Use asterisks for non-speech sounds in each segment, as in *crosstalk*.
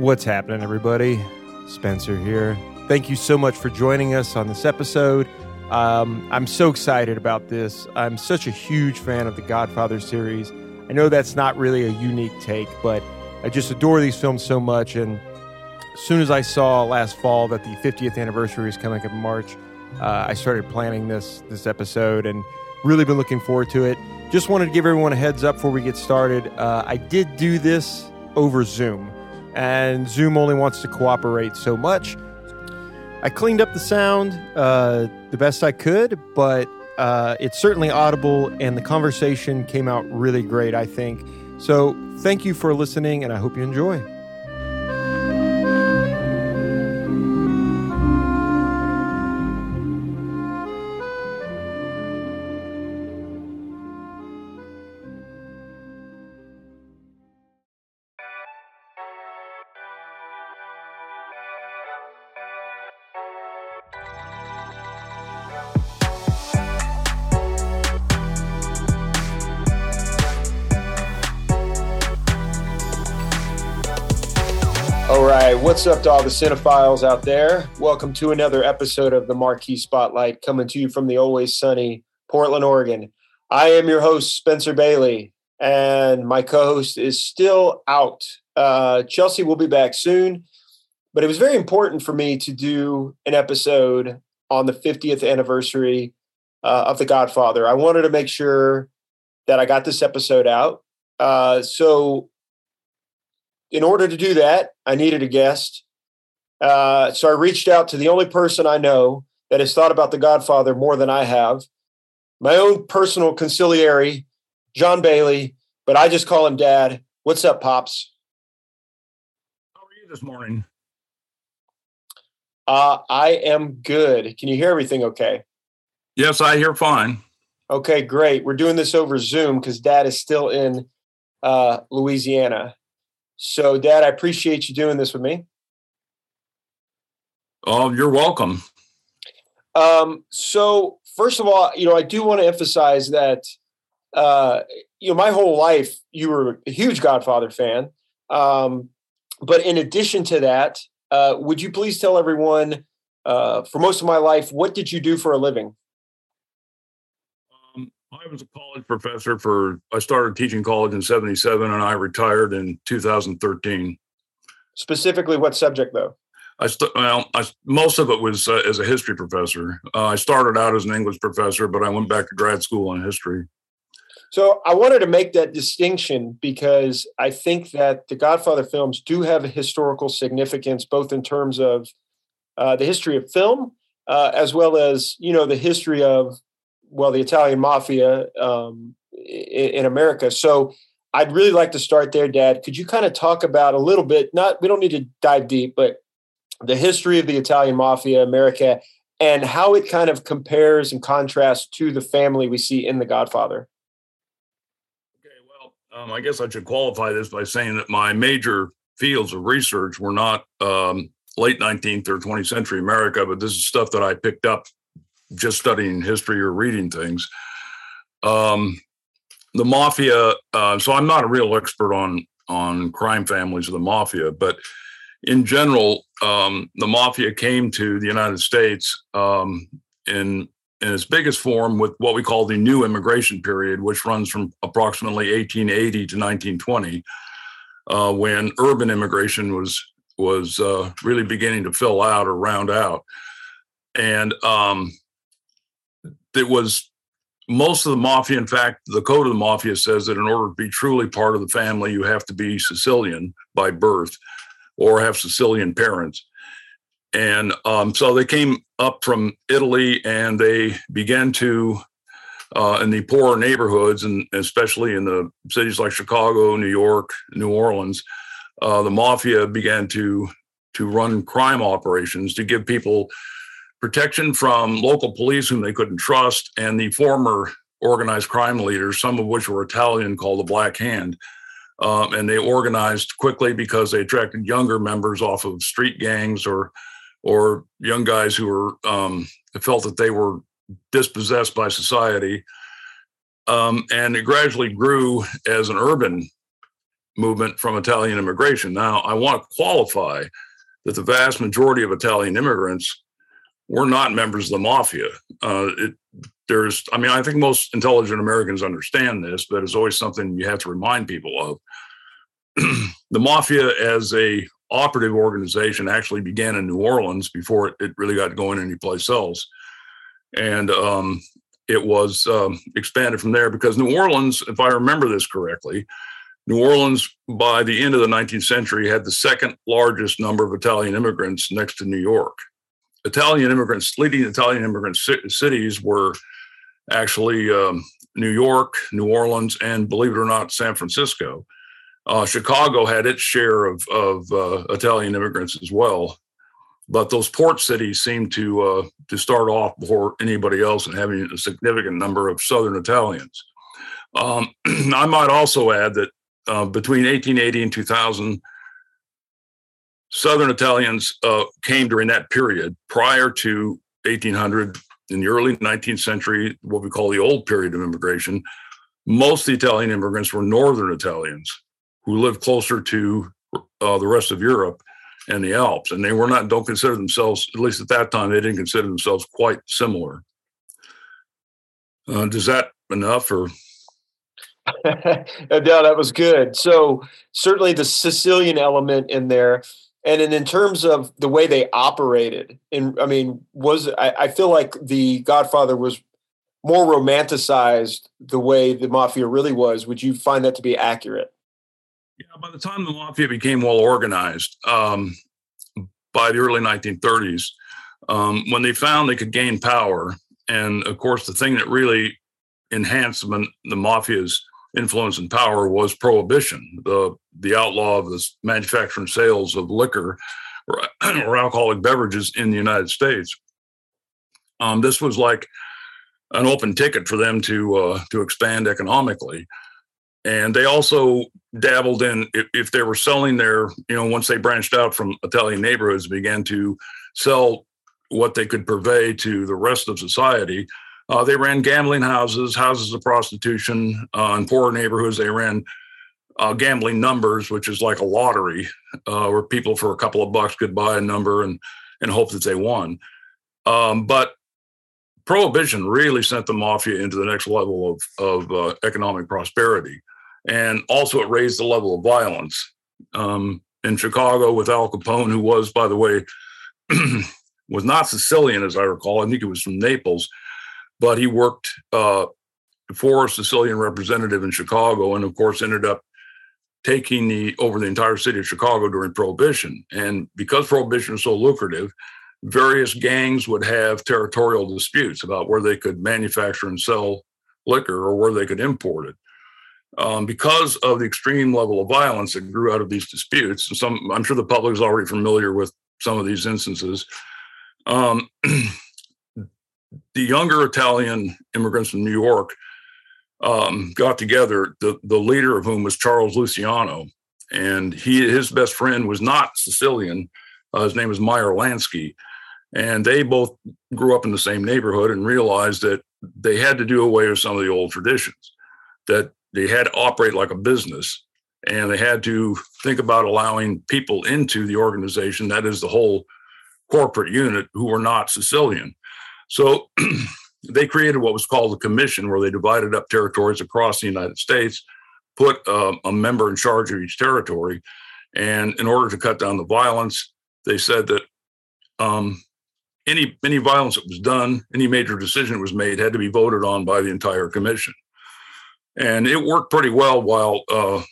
What's happening, everybody? Spencer here. Thank you so much for joining us on this episode. Um, I'm so excited about this. I'm such a huge fan of the Godfather series. I know that's not really a unique take, but I just adore these films so much. And as soon as I saw last fall that the 50th anniversary is coming up in March, uh, I started planning this this episode and really been looking forward to it. Just wanted to give everyone a heads up before we get started. Uh, I did do this over Zoom and Zoom only wants to cooperate so much. I cleaned up the sound uh, the best I could, but uh, it's certainly audible, and the conversation came out really great, I think. So, thank you for listening, and I hope you enjoy. What's up to all the cinephiles out there? Welcome to another episode of the Marquee Spotlight coming to you from the always sunny Portland, Oregon. I am your host, Spencer Bailey, and my co host is still out. Uh, Chelsea will be back soon, but it was very important for me to do an episode on the 50th anniversary uh, of The Godfather. I wanted to make sure that I got this episode out. Uh, so in order to do that, I needed a guest. Uh, so I reached out to the only person I know that has thought about The Godfather more than I have, my own personal consigliere, John Bailey, but I just call him Dad. What's up, Pops? How are you this morning? Uh, I am good. Can you hear everything okay? Yes, I hear fine. Okay, great. We're doing this over Zoom because Dad is still in uh, Louisiana. So, Dad, I appreciate you doing this with me. Oh, you're welcome. Um, so, first of all, you know, I do want to emphasize that, uh, you know, my whole life you were a huge Godfather fan. Um, but in addition to that, uh, would you please tell everyone, uh, for most of my life, what did you do for a living? I was a college professor for, I started teaching college in 77 and I retired in 2013. Specifically, what subject though? I st- well, I, most of it was uh, as a history professor. Uh, I started out as an English professor, but I went back to grad school in history. So I wanted to make that distinction because I think that the Godfather films do have a historical significance, both in terms of uh, the history of film, uh, as well as you know the history of well, the Italian mafia um, in, America. So I'd really like to start there, Dad. Could you kind of talk about a little bit? Not we don't need to dive deep, but the history of the Italian mafia, America, and how it kind of compares and contrasts to the family we see in The Godfather. Okay, well, um, I guess I should qualify this by saying that my major fields of research were not um, late 19th or 20th century America, but this is stuff that I picked up just studying history or reading things. Um, the mafia. Uh, so I'm not a real expert on on crime families of the mafia, but in general, um, the mafia came to the United States um, in in its biggest form with what we call the new immigration period, which runs from approximately 1880 to 1920, uh, when urban immigration was was uh, really beginning to fill out or round out, and um, it was most of the mafia. In fact, the code of the mafia says that in order to be truly part of the family, you have to be Sicilian by birth or have Sicilian parents. And um, so they came up from Italy and they began to, uh, in the poorer neighborhoods, and especially in the cities like Chicago, New York, New Orleans, uh, the mafia began to to run crime operations to give people protection from local police whom they couldn't trust, and the former organized crime leaders, some of which were Italian, called the Black Hand. Um, and they organized quickly because they attracted younger members off of street gangs or or young guys who were um, felt that they were dispossessed by society. Um, and it gradually grew as an urban movement from Italian immigration. Now, I want to qualify that the vast majority of Italian immigrants were not members of the mafia. Uh, it, there's, I mean, I think most intelligent Americans understand this, but it's always something you have to remind people of. *clears throat* the mafia as a operative organization actually began in New Orleans before it, it really got going anyplace else. And um, it was um, expanded from there because New Orleans, if I remember this correctly, New Orleans, by the end of the 19th century, had the second largest number of Italian immigrants next to New York. Italian immigrants, leading Italian immigrant cities were actually um, New York, New Orleans, and believe it or not, San Francisco. Uh, Chicago had its share of, of uh, Italian immigrants as well, but those port cities seemed to uh, to start off before anybody else and having a significant number of Southern Italians. Um, *clears throat* I might also add that uh, between 1880 and 2000, Southern Italians uh, came during that period prior to 1800 in the early 19th century, what we call the old period of immigration. Most Italian immigrants were Northern Italians who lived closer to uh, the rest of Europe and the Alps, and they were not don't consider themselves at least at that time they didn't consider themselves quite similar. Uh, does that enough or? *laughs* no, that was good. So certainly the Sicilian element in there, and then in terms of the way they operated, and I mean, was I, I feel like the Godfather was more romanticized the way the mafia really was. Would you find that to be accurate? Yeah, by the time the mafia became well organized, um, by the early 1930s, um, when they found they could gain power, and of course, the thing that really enhanced the, the mafia's influence and power was prohibition, the the outlaw of the manufacture and sales of liquor or, *clears throat* or alcoholic beverages in the United States. Um, this was like an open ticket for them to uh, to expand economically. And they also dabbled in if, if, they were selling their you know once they branched out from italian neighborhoods began to sell what they could purvey to the rest of society uh, they ran gambling houses houses of prostitution uh, in poor neighborhoods they ran uh, gambling numbers which is like a lottery uh, where people for a couple of bucks could buy a number and and hope that they won um, but prohibition really sent the mafia into the next level of, of uh, economic prosperity and also it raised the level of violence. Um, in Chicago with Al Capone, who was, by the way, *clears throat* was not Sicilian, as I recall. I think he was from Naples, but he worked uh, for a Sicilian representative in Chicago, and of course ended up taking the over the entire city of Chicago during Prohibition. And because Prohibition was so lucrative, various gangs would have territorial disputes about where they could manufacture and sell liquor or where they could import it um, because of the extreme level of violence that grew out of these disputes. And some, I'm sure the public is already familiar with some of these instances. Um, *clears throat* younger Italian immigrants from New York um, got together. The the leader of whom was Charles Luciano, and he his best friend was not Sicilian. Uh, his name was Meyer Lansky, and they both grew up in the same neighborhood and realized that they had to do away with some of the old traditions. That they had to operate like a business and they had to think about allowing people into the organization that is the whole corporate unit who were not sicilian so *clears throat* they created what was called the commission where they divided up territories across the united states put uh, a member in charge of each territory and in order to cut down the violence they said that um, any any violence that was done any major decision that was made had to be voted on by the entire commission and it worked pretty well while uh,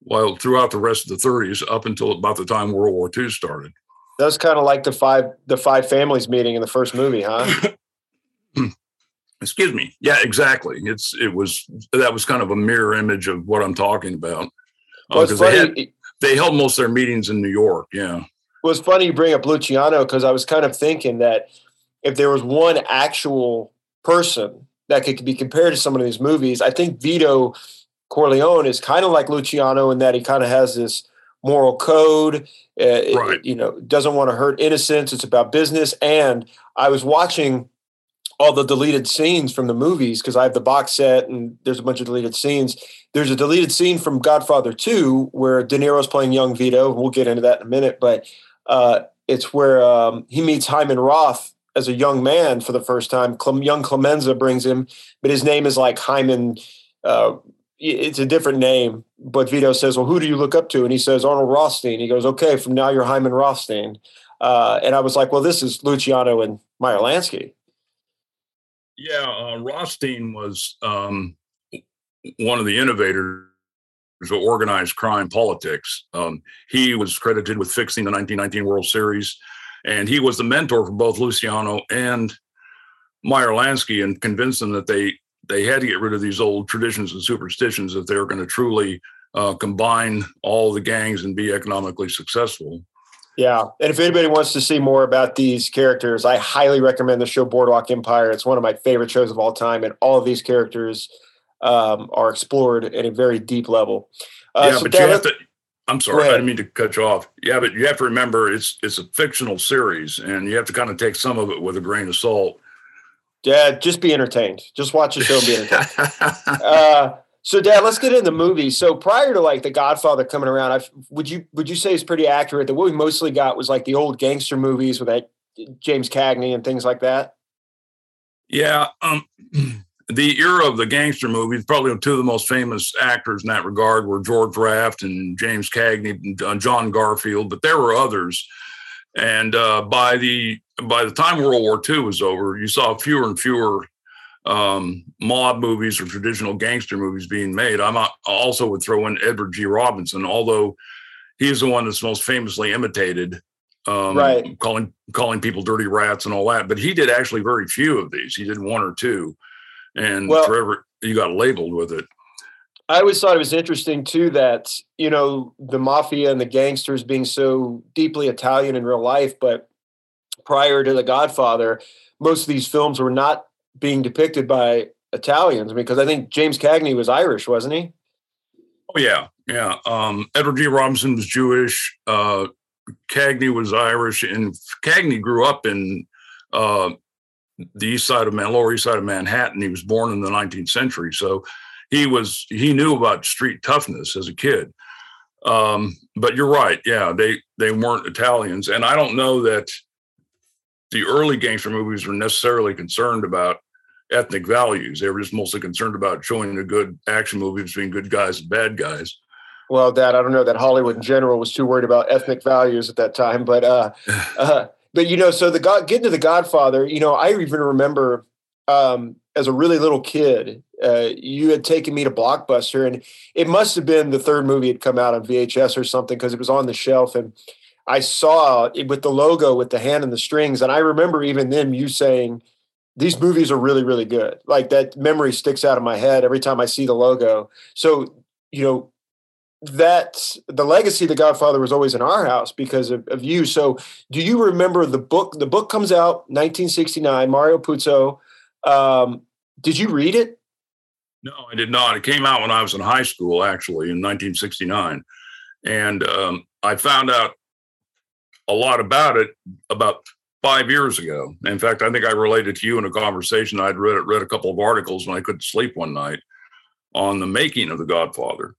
while throughout the rest of the 30s up until about the time World War II started. That's kind of like the five the five families meeting in the first movie, huh? *laughs* Excuse me. Yeah, exactly. It's it was that was kind of a mirror image of what I'm talking about. Because uh, they, had, they held most of their meetings in New York. Yeah. Well, it's funny you bring up Luciano because I was kind of thinking that if there was one actual person that could be compared to some of these movies. I think Vito Corleone is kind of like Luciano in that he kind of has this moral code. Uh, right. it, you know, doesn't want to hurt innocents. It's about business. And I was watching all the deleted scenes from the movies because I have the box set and there's a bunch of deleted scenes. There's a deleted scene from Godfather 2 where De Niro's playing young Vito. We'll get into that in a minute, but uh, it's where um, he meets Hyman Roth as a young man for the first time. Clem, young Clemenza brings him, but his name is like Hyman. Uh, it's a different name, but Vito says, "Well, who do you look up to?" And he says, "Arnold Rothstein." He goes, "Okay, from now you're Hyman Rothstein." Uh, and I was like, "Well, this is Luciano and Meyer Lansky." Yeah, uh, Rothstein was um, one of the innovators of organized crime politics. Um, he was credited with fixing the 1919 World Series, and he was the mentor for both Luciano and Meyer Lansky, and convinced them that they they had to get rid of these old traditions and superstitions if they were going to truly uh, combine all the gangs and be economically successful. Yeah. And if anybody wants to see more about these characters, I highly recommend the show Boardwalk Empire. It's one of my favorite shows of all time. And all of these characters um, are explored at a very deep level. Uh, yeah, so but you have to. I'm sorry, I didn't mean to cut you off. Yeah, but you have to remember it's it's a fictional series, and you have to kind of take some of it with a grain of salt. Yeah, just be entertained. Just watch the show and be entertained. *laughs* uh, so, Dad, let's get into the movie. So, prior to like The Godfather coming around, I would you would you say it's pretty accurate that what we mostly got was like the old gangster movies with that James Cagney and things like that? Yeah, um, *clears throat* the era of the gangster movies, probably two of the most famous actors in that regard were George Raft and James Cagney and John Garfield, but there were others. And uh, by the by the time World War II was over, you saw fewer and fewer um, mob movies or traditional gangster movies being made. I'm also would throw in Edward G. Robinson, although he's the one that's most famously imitated, um, right? Calling calling people dirty rats and all that. But he did actually very few of these. He did one or two, and well, forever you got labeled with it. I always thought it was interesting too that you know the mafia and the gangsters being so deeply Italian in real life, but prior to The Godfather, most of these films were not being depicted by Italians because I think James Cagney was Irish, wasn't he? Oh yeah, yeah. Um, Edward G. Robinson was Jewish. Uh, Cagney was Irish, and Cagney grew up in uh, the east side of Man, lower east side of Manhattan. He was born in the 19th century, so he was he knew about street toughness as a kid. Um, but you're right, yeah, they they weren't Italians, and I don't know that the early gangster movies were necessarily concerned about ethnic values. They were just mostly concerned about showing a good action movie between good guys and bad guys. Well, Dad, I don't know that Hollywood in general was too worried about ethnic values at that time, but uh, *sighs* uh but you know, so the God getting to the Godfather, you know, I even remember um, as a really little kid, uh, you had taken me to Blockbuster, and it must have been the third movie had come out on VHS or something because it was on the shelf, and I saw it with the logo with the hand and the strings, and I remember even then you saying these movies are really really good. Like that memory sticks out of my head every time i see the logo. So you know that the legacy of the godfather was always in our house because of, of you. So do you remember the book? The book comes out 1969 mario puzo. Um, did you read it? No i did not. It came out when i was in high school actually in 1969 and um, i found out a lot about it about five years ago. In fact, I think I related to you in a conversation. I'd read read a couple of articles when I couldn't sleep one night on the making of The Godfather.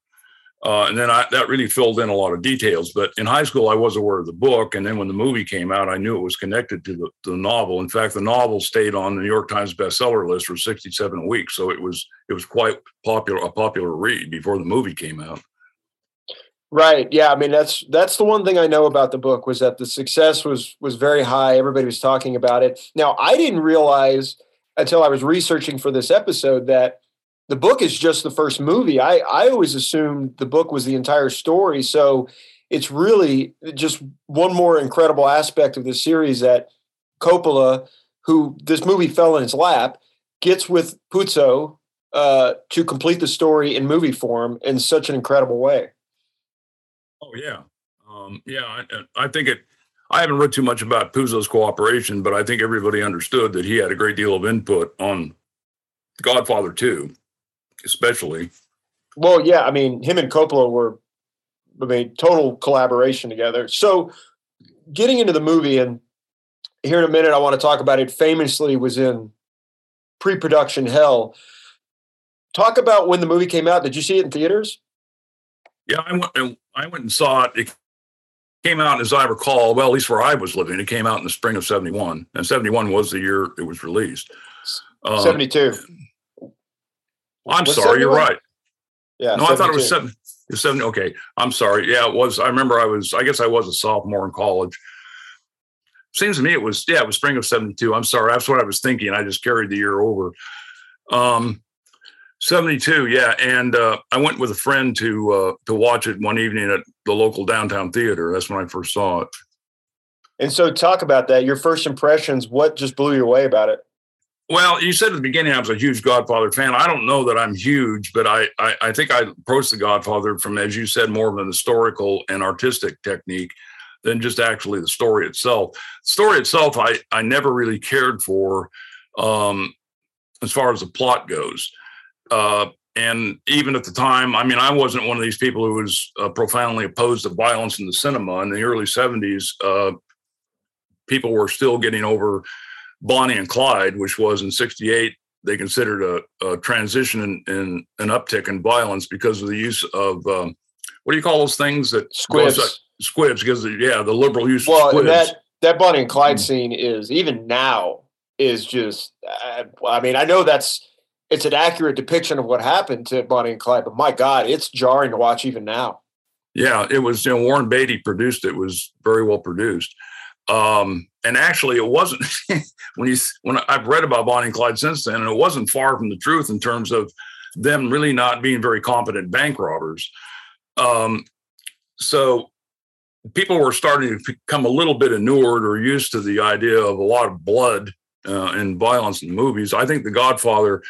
Uh, and then I, that really filled in a lot of details. But in high school, I was aware of the book, and then when the movie came out, I knew it was connected to the, to the novel. In fact, the novel stayed on the New York Times bestseller list for 67 weeks, so it was it was quite popular a popular read before the movie came out. Right. Yeah. I mean, that's that's the one thing I know about the book was that the success was was very high. Everybody was talking about it. Now, I didn't realize until I was researching for this episode that the book is just the first movie. I I always assumed the book was the entire story. So it's really just one more incredible aspect of the series that Coppola, who this movie fell in his lap, gets with Puzo uh, to complete the story in movie form in such an incredible way. Oh yeah, um, yeah. I, I, think it. I haven't read too much about Puzo's cooperation, but I think everybody understood that he had a great deal of input on Godfather 2, especially. Well, yeah. I mean, him and Coppola were, I mean, total collaboration together. So, getting into the movie, and here in a minute, I want to talk about it. Famously, was in pre-production hell. Talk about when the movie came out. Did you see it in theaters? Yeah, I went. I went and saw it. It came out, as I recall, well, at least where I was living, it came out in the spring of '71, and '71 was the year it was released. Um, '72. I'm was sorry, 71? you're right. Yeah. No, 72. I thought it was seven. It was seven. Okay, I'm sorry. Yeah, it was. I remember I was. I guess I was a sophomore in college. Seems to me it was. Yeah, it was spring of '72. I'm sorry. That's what I was thinking. I just carried the year over. Um, 72 yeah and uh, i went with a friend to uh, to watch it one evening at the local downtown theater. That's when i first saw it. And so talk about that your first impressions what just blew you away about it? Well you said at the beginning i was a huge godfather fan. I don't know that i'm huge but i i, I think i approached the godfather from as you said more of an historical and artistic technique than just actually the story itself. The story itself i i never really cared for um as far as the plot goes uh, and even at the time, I mean, I wasn't one of these people who was uh, profoundly opposed to violence in the cinema. In the early 70s, uh, people were still getting over Bonnie and Clyde, which was in 68. They considered a, a transition in, in, an uptick in violence because of the use of um, what do you call those things that squibs? squibs, because yeah, the liberal use well, of squibs. that that Bonnie and Clyde mm-hmm. scene is even now is just. Uh, I mean, I know that's it's an accurate depiction of what happened to Bonnie and Clyde, but my God, it's jarring to watch even now. Yeah, it was. You know, Warren Beatty produced it. was very well produced. Um, and actually, it wasn't *laughs* when you when I've read about Bonnie and Clyde since then, and it wasn't far from the truth in terms of them really not being very competent bank robbers. Um, so people were starting to become a little bit inured or used to the idea of a lot of blood uh, and violence in movies. I think The Godfather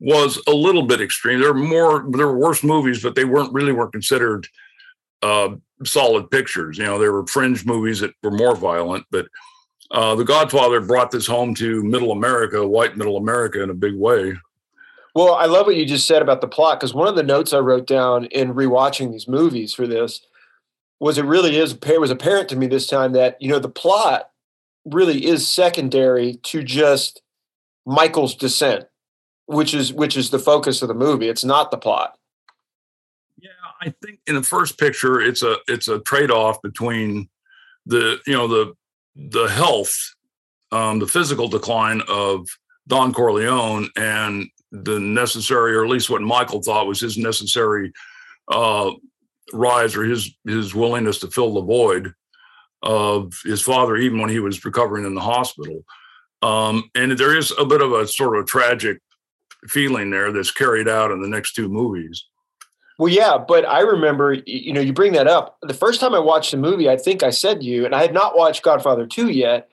was a little bit extreme. There were more, there were worse movies, but they weren't really were considered uh, solid pictures. You know, there were fringe movies that were more violent, but uh, The Godfather brought this home to Middle America, white Middle America, in a big way. Well, I love what you just said about the plot because one of the notes I wrote down in rewatching these movies for this was it really is it was apparent to me this time that you know the plot really is secondary to just Michael's descent which is which is the focus of the movie. It's not the plot. Yeah, I think in the first picture, it's a it's a trade off between the you know the the health, um, the physical decline of Don Corleone and the necessary, or at least what Michael thought was his necessary uh, rise or his his willingness to fill the void of his father, even when he was recovering in the hospital. Um, and there is a bit of a sort of tragic feeling there that's carried out in the next two movies. Well, yeah, but I remember, you know, you bring that up. The first time I watched the movie, I think I said to you, and I had not watched Godfather 2 yet,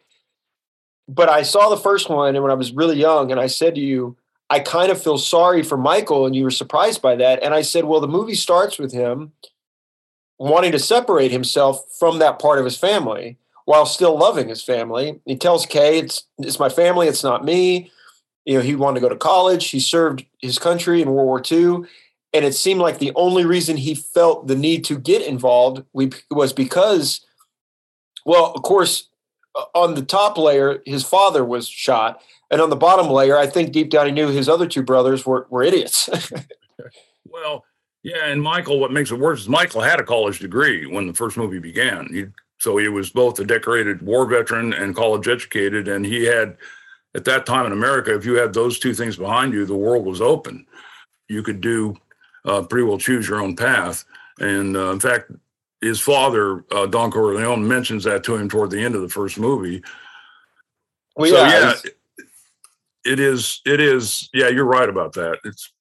but I saw the first one and when I was really young, and I said to you, I kind of feel sorry for Michael, and you were surprised by that. And I said, well, the movie starts with him wanting to separate himself from that part of his family while still loving his family. He tells Kay, it's, it's my family, it's not me you know, he wanted to go to college. He served his country in World War II. And it seemed like the only reason he felt the need to get involved was because, well, of course, on the top layer, his father was shot. And on the bottom layer, I think deep down he knew his other two brothers were, were idiots. *laughs* well, yeah. And Michael, what makes it worse is Michael had a college degree when the first movie began. He, so he was both a decorated war veteran and college educated. And he had at that time in America, if you had those two things behind you, the world was open. You could do uh, pretty well choose your own path. And uh, in fact, his father, uh, Don Corleone, mentions that to him toward the end of the first movie. Well, so, yeah, yeah it is. It is. Yeah, you're right about that. It's.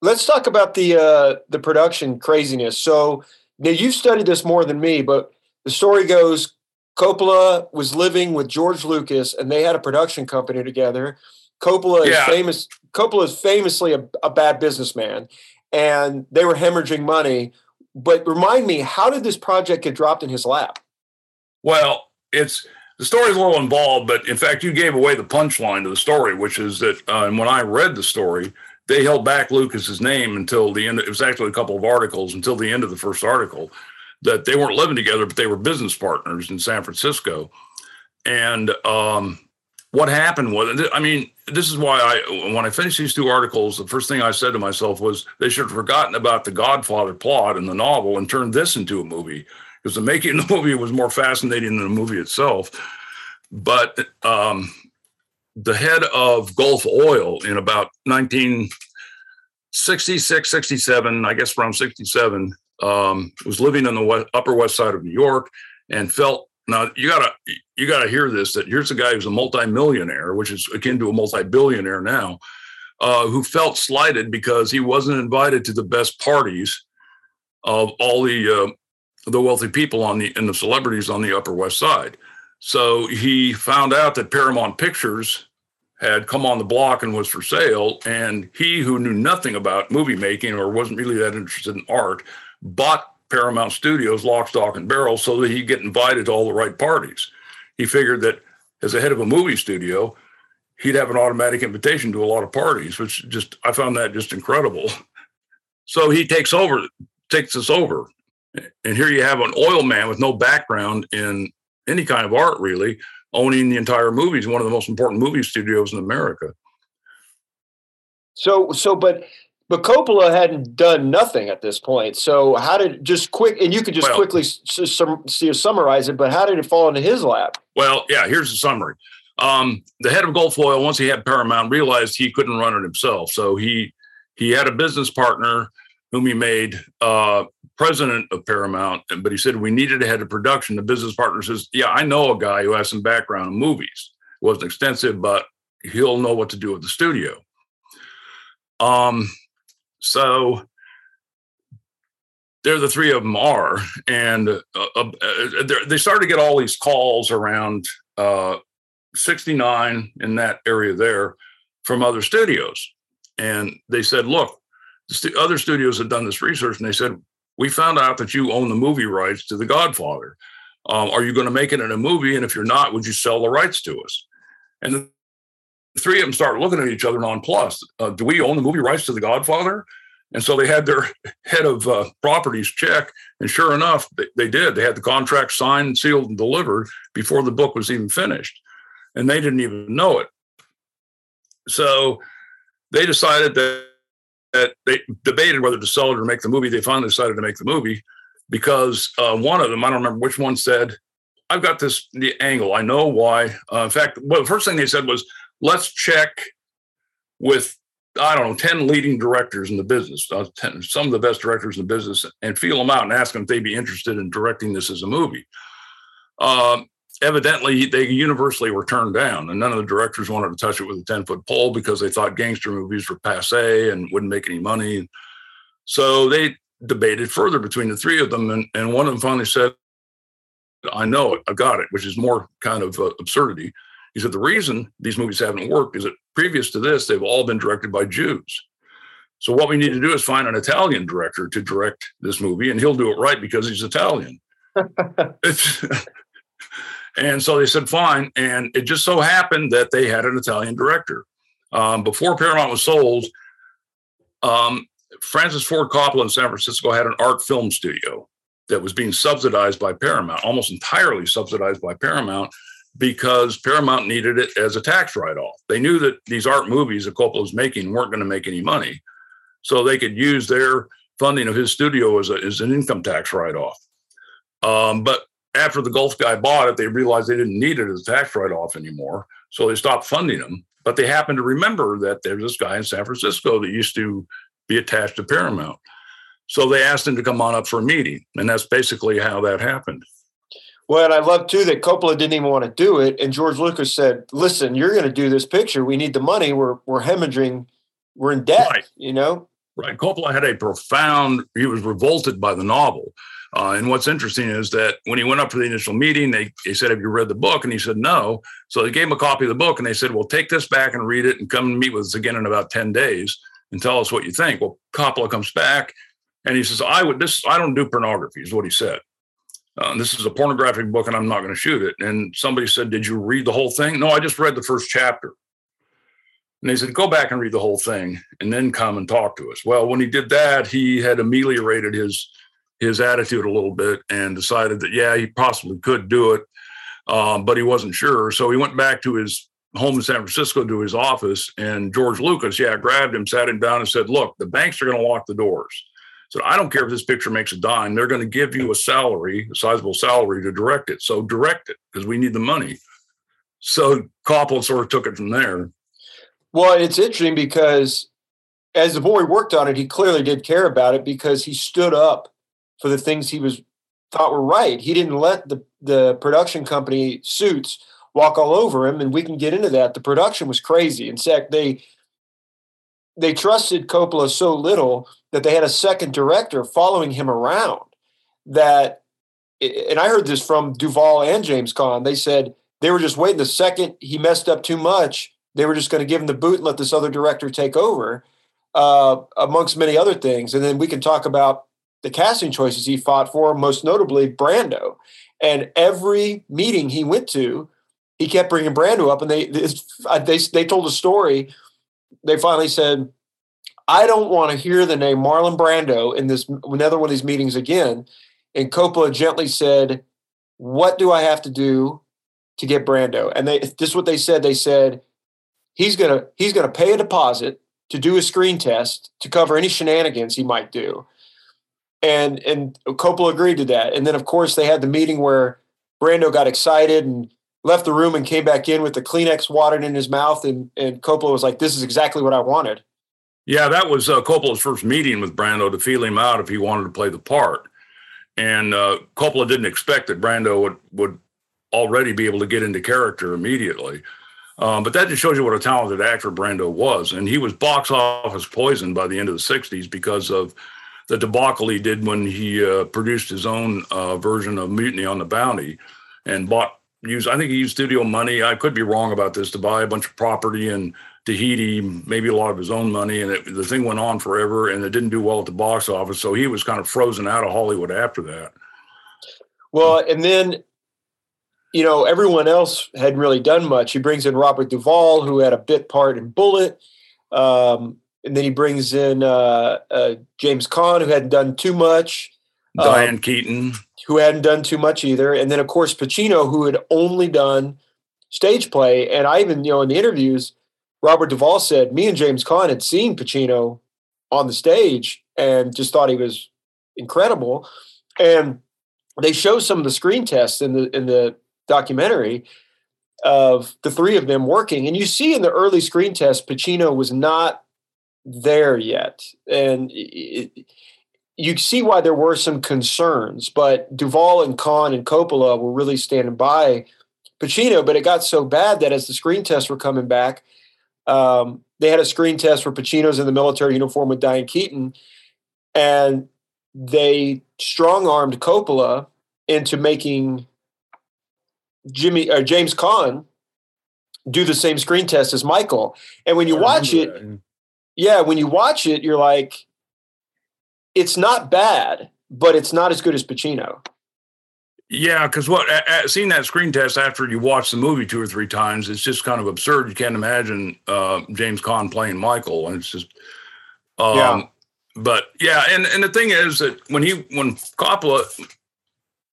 Let's talk about the uh, the production craziness. So now you've studied this more than me, but the story goes Coppola was living with George Lucas, and they had a production company together. Coppola yeah. is famous. Coppola is famously a, a bad businessman, and they were hemorrhaging money. But remind me, how did this project get dropped in his lap? Well, it's the story's a little involved, but in fact, you gave away the punchline to the story, which is that uh, when I read the story, they held back Lucas's name until the end. It was actually a couple of articles until the end of the first article that they weren't living together, but they were business partners in San Francisco. And um, what happened was, I mean, this is why I, when I finished these two articles, the first thing I said to myself was they should have forgotten about the Godfather plot in the novel and turned this into a movie because the making of the *laughs* movie was more fascinating than the movie itself. But um, the head of Gulf Oil in about 1966, 67, I guess around 67, um, was living on the west, upper west side of New York and felt now you gotta you gotta hear this that here's a guy who's a multimillionaire, which is akin to a multi-billionaire now, uh, who felt slighted because he wasn't invited to the best parties of all the uh, the wealthy people on the and the celebrities on the Upper West Side. So he found out that Paramount Pictures had come on the block and was for sale, and he, who knew nothing about movie making or wasn't really that interested in art, bought Paramount Studios lock, stock, and barrel so that he'd get invited to all the right parties. He figured that as a head of a movie studio, he'd have an automatic invitation to a lot of parties, which just I found that just incredible. So he takes over, takes us over. And here you have an oil man with no background in any kind of art, really, owning the entire movies, one of the most important movie studios in America. So, so, but but Coppola hadn't done nothing at this point. So how did just quick and you could just well, quickly sum, summarize it, but how did it fall into his lap? Well, yeah, here's the summary. Um, the head of Gulf Oil, once he had Paramount, realized he couldn't run it himself. So he he had a business partner whom he made uh, president of Paramount, but he said we needed a head of production. The business partner says, "Yeah, I know a guy who has some background in movies. It wasn't extensive, but he'll know what to do with the studio." Um, so there the three of them are, and uh, uh, uh they started to get all these calls around uh, 69 in that area there from other studios, and they said, "Look, the st- other studios had done this research, and they said we found out that you own the movie rights to The Godfather. Um, are you going to make it in a movie? And if you're not, would you sell the rights to us?" And three of them started looking at each other nonplussed. Uh, do we own the movie rights to The Godfather? And so they had their *laughs* head of uh, properties check, and sure enough, they, they, did. They had the contract signed, sealed, and delivered before the book was even finished, and they didn't even know it. So they decided that, that they debated whether to sell it or make the movie. They finally decided to make the movie because uh, one of them, I don't remember which one, said, "I've got this the angle. I know why." Uh, in fact, well, the first thing they said was, "Let's check." with I don't know, 10 leading directors in the business, uh, 10, some of the best directors in the business, and feel them out and ask them if they'd be interested in directing this as a movie. Um, evidently, they universally were turned down, and none of the directors wanted to touch it with a 10 foot pole because they thought gangster movies were passe and wouldn't make any money. So they debated further between the three of them, and, and one of them finally said, I know it, I got it, which is more kind of uh, absurdity. He said the reason these movies haven't worked is that previous to this, they've all been directed by Jews. So what we need to do is find an Italian director to direct this movie, and he'll do it right because he's Italian. *laughs* *laughs* and so they said fine, and it just so happened that they had an Italian director. Um, before Paramount was sold, um, Francis Ford Coppola in San Francisco had an art film studio that was being subsidized by Paramount, almost entirely subsidized by Paramount because Paramount needed it as a tax write off. They knew that these art movies that Coppola was making weren't going to make any money. So they could use their funding of his studio as, a, as an income tax write off. Um, but after the Gulf guy bought it, they realized they didn't need it as a tax write off anymore. So they stopped funding him. But they happened to remember that there's this guy in San Francisco that used to be attached to Paramount. So they asked him to come on up for a meeting. And that's basically how that happened. Well, and I love too that Coppola didn't even want to do it, and George Lucas said, "Listen, you're going to do this picture. We need the money. We're we're hemorrhaging. We're in debt. Right. You know." Right. Coppola had a profound. He was revolted by the novel. Uh, and what's interesting is that when he went up for the initial meeting, they, they said, Have you read the book? And he said, No. So they gave him a copy of the book and they said, Well, take this back and read it and come meet with us again in about 10 days and tell us what you think. Well, Coppola comes back and he says, I would this, I don't do pornography, is what he said uh, this is a pornographic book and I'm not going to shoot it. And somebody said, Did you read the whole thing? No, I just read the first chapter. And they said, Go back and read the whole thing and then come and talk to us. Well, when he did that, he had ameliorated his his attitude a little bit and decided that, yeah, he possibly could do it, um, but he wasn't sure. So he went back to his home in San Francisco to his office, and George Lucas, yeah, grabbed him, sat him down, and said, "Look, the banks are going to lock the doors." So I don't care if this picture makes a dime; they're going to give you a salary, a sizable salary, to direct it. So direct it because we need the money. So Coppola sort of took it from there. Well, it's interesting because as the boy worked on it, he clearly did care about it because he stood up for the things he was thought were right. He didn't let the the production company suits walk all over him, and we can get into that. The production was crazy. In fact, they they trusted Coppola so little that they had a second director following him around. That, and I heard this from Duvall and James Caan. They said they were just waiting. The second he messed up too much, they were just going to give him the boot and let this other director take over, uh, amongst many other things. And then we can talk about the casting choices he fought for, most notably Brando. And every meeting he went to, he kept bringing Brando up, and they they they told a story. They finally said, "I don't want to hear the name Marlon Brando in this another one of these meetings again." And Coppola gently said, "What do I have to do to get Brando?" And they this is what they said. They said, "He's gonna he's gonna pay a deposit to do a screen test to cover any shenanigans he might do." And and Coppola agreed to that. And then of course they had the meeting where Brando got excited and left the room and came back in with the Kleenex watered in his mouth. And, and Coppola was like, this is exactly what I wanted. Yeah, that was uh, Coppola's first meeting with Brando to feel him out if he wanted to play the part. And uh, Coppola didn't expect that Brando would, would already be able to get into character immediately. Um, but that just shows you what a talented actor Brando was. And he was box office poisoned by the end of the 60s because of the debacle he did when he uh, produced his own uh, version of Mutiny on the Bounty and bought use I think he used studio money. I could be wrong about this to buy a bunch of property in Tahiti, maybe a lot of his own money, and it, the thing went on forever, and it didn't do well at the box office. So he was kind of frozen out of Hollywood after that. Well, and then you know everyone else hadn't really done much. He brings in Robert Duvall, who had a bit part in Bullitt. Um, and then he brings in uh, uh, James Caan, who hadn't done too much. Diane um, Keaton who hadn't done too much either, and then of course Pacino, who had only done stage play. And I even, you know, in the interviews, Robert Duvall said me and James Caan had seen Pacino on the stage and just thought he was incredible. And they show some of the screen tests in the in the documentary of the three of them working, and you see in the early screen test, Pacino was not there yet, and. It, you see why there were some concerns, but Duvall and Caan and Coppola were really standing by Pacino. But it got so bad that as the screen tests were coming back, um, they had a screen test where Pacino's in the military uniform with Diane Keaton, and they strong armed Coppola into making Jimmy or James Caan do the same screen test as Michael. And when you watch it, yeah, when you watch it, you're like, it's not bad, but it's not as good as Pacino. Yeah, because what seeing that screen test after you watch the movie two or three times, it's just kind of absurd. You can't imagine uh, James Caan playing Michael, and it's just um, yeah. But yeah, and and the thing is that when he when Coppola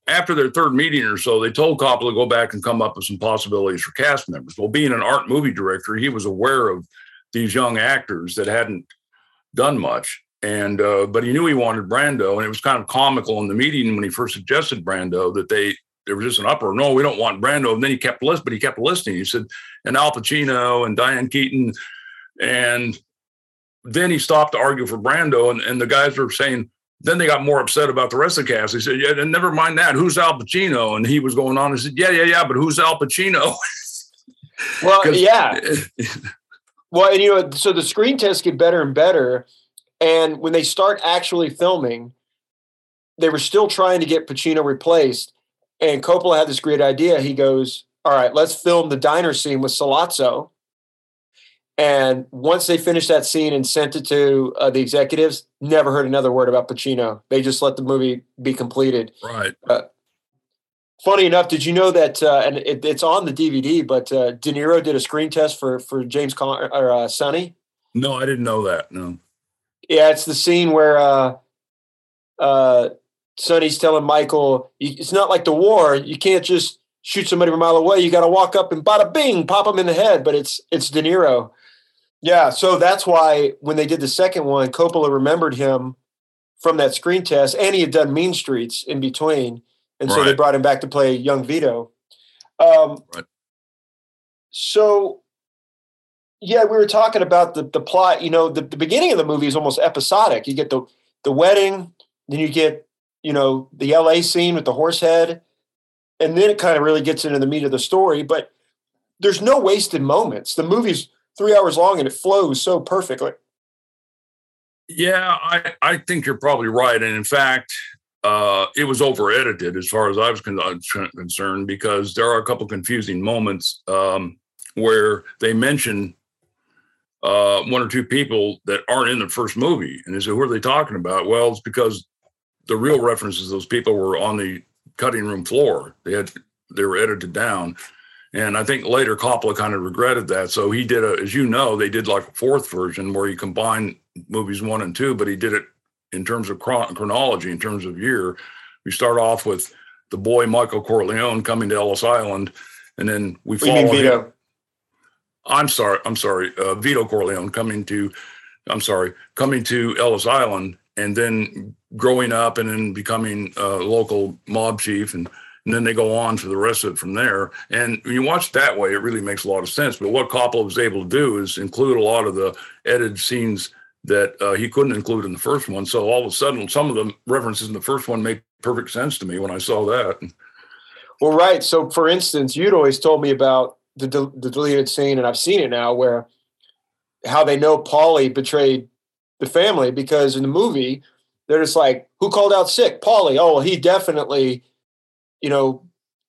after their third meeting or so, they told Coppola to go back and come up with some possibilities for cast members. Well, being an art movie director, he was aware of these young actors that hadn't done much and uh, but he knew he wanted Brando, and it was kind of comical in the meeting when he first suggested Brando that they there was just an uproar. No, we don't want Brando. And then he kept list, but he kept listening. He said, and Al Pacino and Diane Keaton, and then he stopped to argue for Brando, and, and the guys were saying. Then they got more upset about the rest of the cast. He said, "Yeah, and never mind that. Who's Al Pacino?" And he was going on and said, "Yeah, yeah, yeah, but who's Al Pacino?" well, *laughs* yeah. well, and you know, so the screen tests get better and better and when they start actually filming, they were still trying to get Pacino replaced. And Coppola had this great idea. He goes, All right, let's film the diner scene with Sollozzo. And once they finished that scene and sent it to uh, the executives, never heard another word about Pacino. They just let the movie be completed. Right. Uh, funny enough, did you know that? Uh, and it, it's on the DVD, but uh, De Niro did a screen test for for James Con- or uh, Sonny. No, I didn't know that. No. Yeah, it's the scene where uh, uh, Sonny's telling Michael, "It's not like the war. You can't just shoot somebody from a mile away, you got to walk up and bada bing, pop them in the head. But it's it's De Niro. Yeah, so that's why when they did the second one, Coppola remembered him from that screen test, and he had done Mean Streets in between, and so they brought him back to play young Vito. Um, right. So, yeah, we were talking about the the plot. You know, the, the beginning of the movie is almost episodic. You get the the wedding, then you get you know the L.A. scene with the horse head, and then it kind of really gets into the meat of the story. But there's no wasted moments. The movie's three hours long and it flows so perfectly. Yeah, I, I think you're probably right. And in fact, uh, it was over edited as far as I was con- concerned because there are a couple confusing moments um, where they mention uh, one or two people that aren't in the first movie. And they say, who are they talking about? Well, it's because the real references, those people were on the cutting room floor. They had, they were edited down. And I think later Coppola kind of regretted that. So he did a, as you know, they did like a fourth version where he combined movies one and two, but he did it in terms of chron- chronology, in terms of year. We start off with the boy Michael Corleone coming to Ellis Island, and then we follow mean Vito? I'm sorry, I'm sorry, uh, Vito Corleone coming to, I'm sorry, coming to Ellis Island, and then growing up and then becoming a local mob chief and and then they go on for the rest of it from there. And when you watch that way, it really makes a lot of sense. But what Coppola was able to do is include a lot of the edited scenes that uh, he couldn't include in the first one. So all of a sudden, some of the references in the first one make perfect sense to me when I saw that. Well, right. So, for instance, you'd always told me about the, the deleted scene, and I've seen it now, where how they know Paulie betrayed the family because in the movie they're just like, "Who called out sick? Paulie. Oh, well, he definitely you know,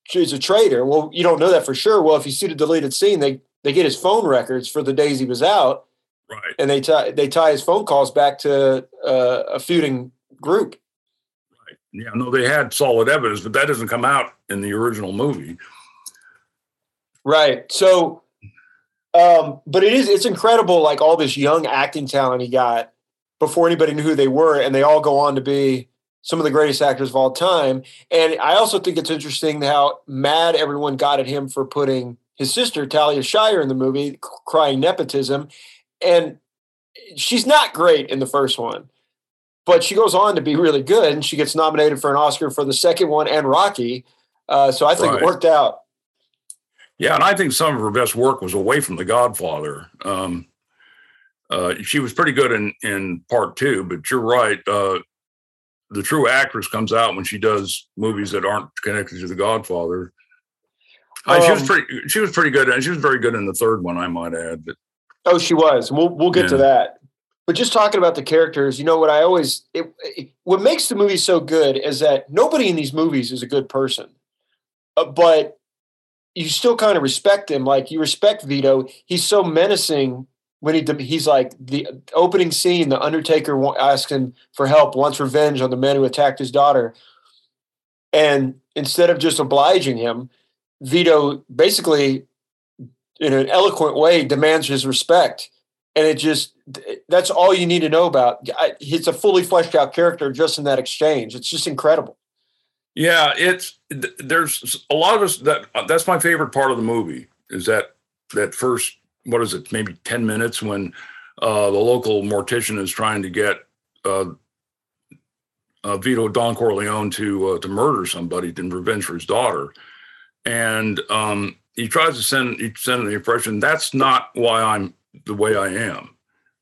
he's a traitor. Well, you don't know that for sure. Well, if you see the deleted scene, they they get his phone records for the days he was out, right? And they tie they tie his phone calls back to uh, a feuding group. Right. Yeah. No, they had solid evidence, but that doesn't come out in the original movie. Right. So, um, but it is it's incredible, like all this young acting talent he got before anybody knew who they were, and they all go on to be some of the greatest actors of all time. And I also think it's interesting how mad everyone got at him for putting his sister Talia Shire in the movie, crying nepotism, and she's not great in the first one, but she goes on to be really good, and she gets nominated for an Oscar for the second one and Rocky. Uh, so I think right. it worked out. Yeah, and I think some of her best work was away from The Godfather. Um, uh, she was pretty good in in part two, but you're right. Uh, the true actress comes out when she does movies that aren't connected to The Godfather. Um, she was um, pretty. She was pretty good, and she was very good in the third one. I might add. But, oh, she was. We'll we'll get yeah. to that. But just talking about the characters, you know what I always it, it, what makes the movie so good is that nobody in these movies is a good person, uh, but you still kind of respect him. Like you respect Vito. He's so menacing when he he's like the opening scene, the Undertaker asks him for help, wants revenge on the men who attacked his daughter, and instead of just obliging him, Vito basically, in an eloquent way, demands his respect, and it just that's all you need to know about. It's a fully fleshed out character just in that exchange. It's just incredible. Yeah, it's there's a lot of us that that's my favorite part of the movie is that that first what is it, maybe 10 minutes when uh, the local mortician is trying to get uh, uh, Vito Don Corleone to uh, to murder somebody in revenge for his daughter, and um, he tries to send he send the impression that's not why I'm the way I am.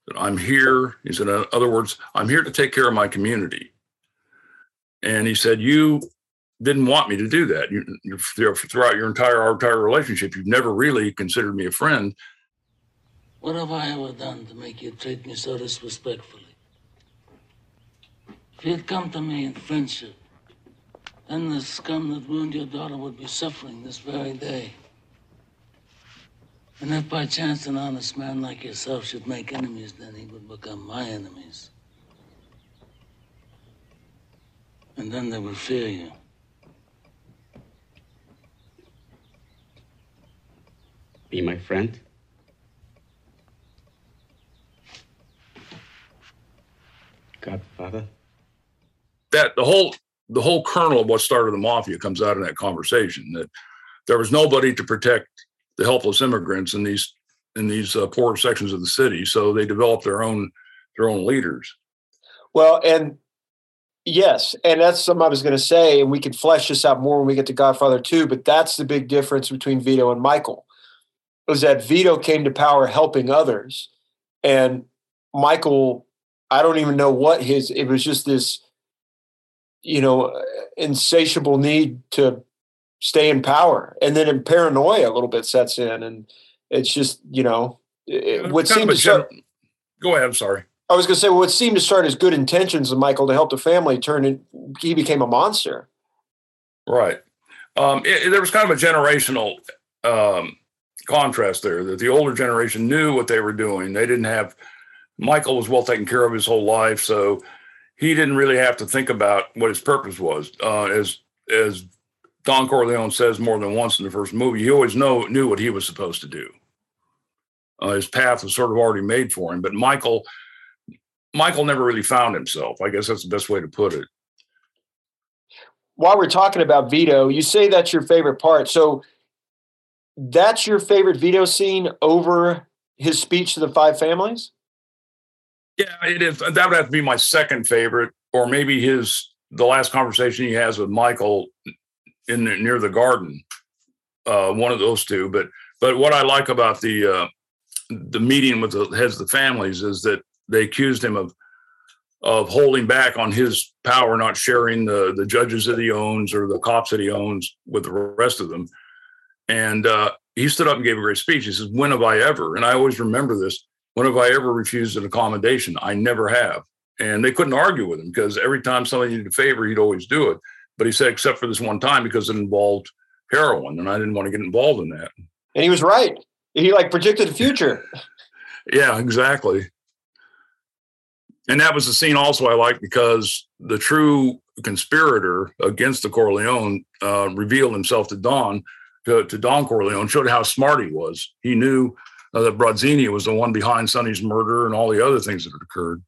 That I'm here. He said, in other words, I'm here to take care of my community. And he said, you didn't want me to do that. You, you, throughout your entire our entire relationship, you've never really considered me a friend. What have I ever done to make you treat me so disrespectfully? If you'd come to me in friendship, then the scum that ruined your daughter would be suffering this very day. And if by chance an honest man like yourself should make enemies, then he would become my enemies. And then they would fear you. Be my friend? Godfather. That the whole the whole kernel of what started the mafia comes out in that conversation. That there was nobody to protect the helpless immigrants in these in these uh, poor sections of the city. So they developed their own their own leaders. Well, and yes, and that's something I was going to say, and we can flesh this out more when we get to Godfather 2, but that's the big difference between Vito and Michael. Was that Vito came to power helping others, and Michael, I don't even know what his. It was just this, you know, insatiable need to stay in power, and then in paranoia a little bit sets in, and it's just you know it would seem to start. Go ahead. I'm sorry. I was going to say, what seemed to start as good intentions of Michael to help the family turn in, he became a monster. Right. Um, it, there was kind of a generational um, contrast there that the older generation knew what they were doing. They didn't have, Michael was well taken care of his whole life. So he didn't really have to think about what his purpose was. Uh, as, as Don Corleone says more than once in the first movie, he always know, knew what he was supposed to do. Uh, his path was sort of already made for him. But Michael, Michael never really found himself. I guess that's the best way to put it. While we're talking about Vito, you say that's your favorite part. So that's your favorite Vito scene over his speech to the five families? Yeah, it is. That would have to be my second favorite, or maybe his the last conversation he has with Michael in the, near the garden. Uh, one of those two. But but what I like about the uh, the meeting with the heads of the families is that they accused him of of holding back on his power, not sharing the the judges that he owns or the cops that he owns with the rest of them. And uh, he stood up and gave a great speech. He says, "When have I ever?" And I always remember this. When have I ever refused an accommodation? I never have. And they couldn't argue with him because every time somebody needed a favor, he'd always do it. But he said, except for this one time because it involved heroin, and I didn't want to get involved in that. And he was right. He like predicted the future. *laughs* yeah, exactly and that was the scene also I liked because the true conspirator against the Corleone uh, revealed himself to Don, to, to, Don Corleone, showed how smart he was. He knew uh, that Barzini was the one behind Sonny's murder and all the other things that had occurred.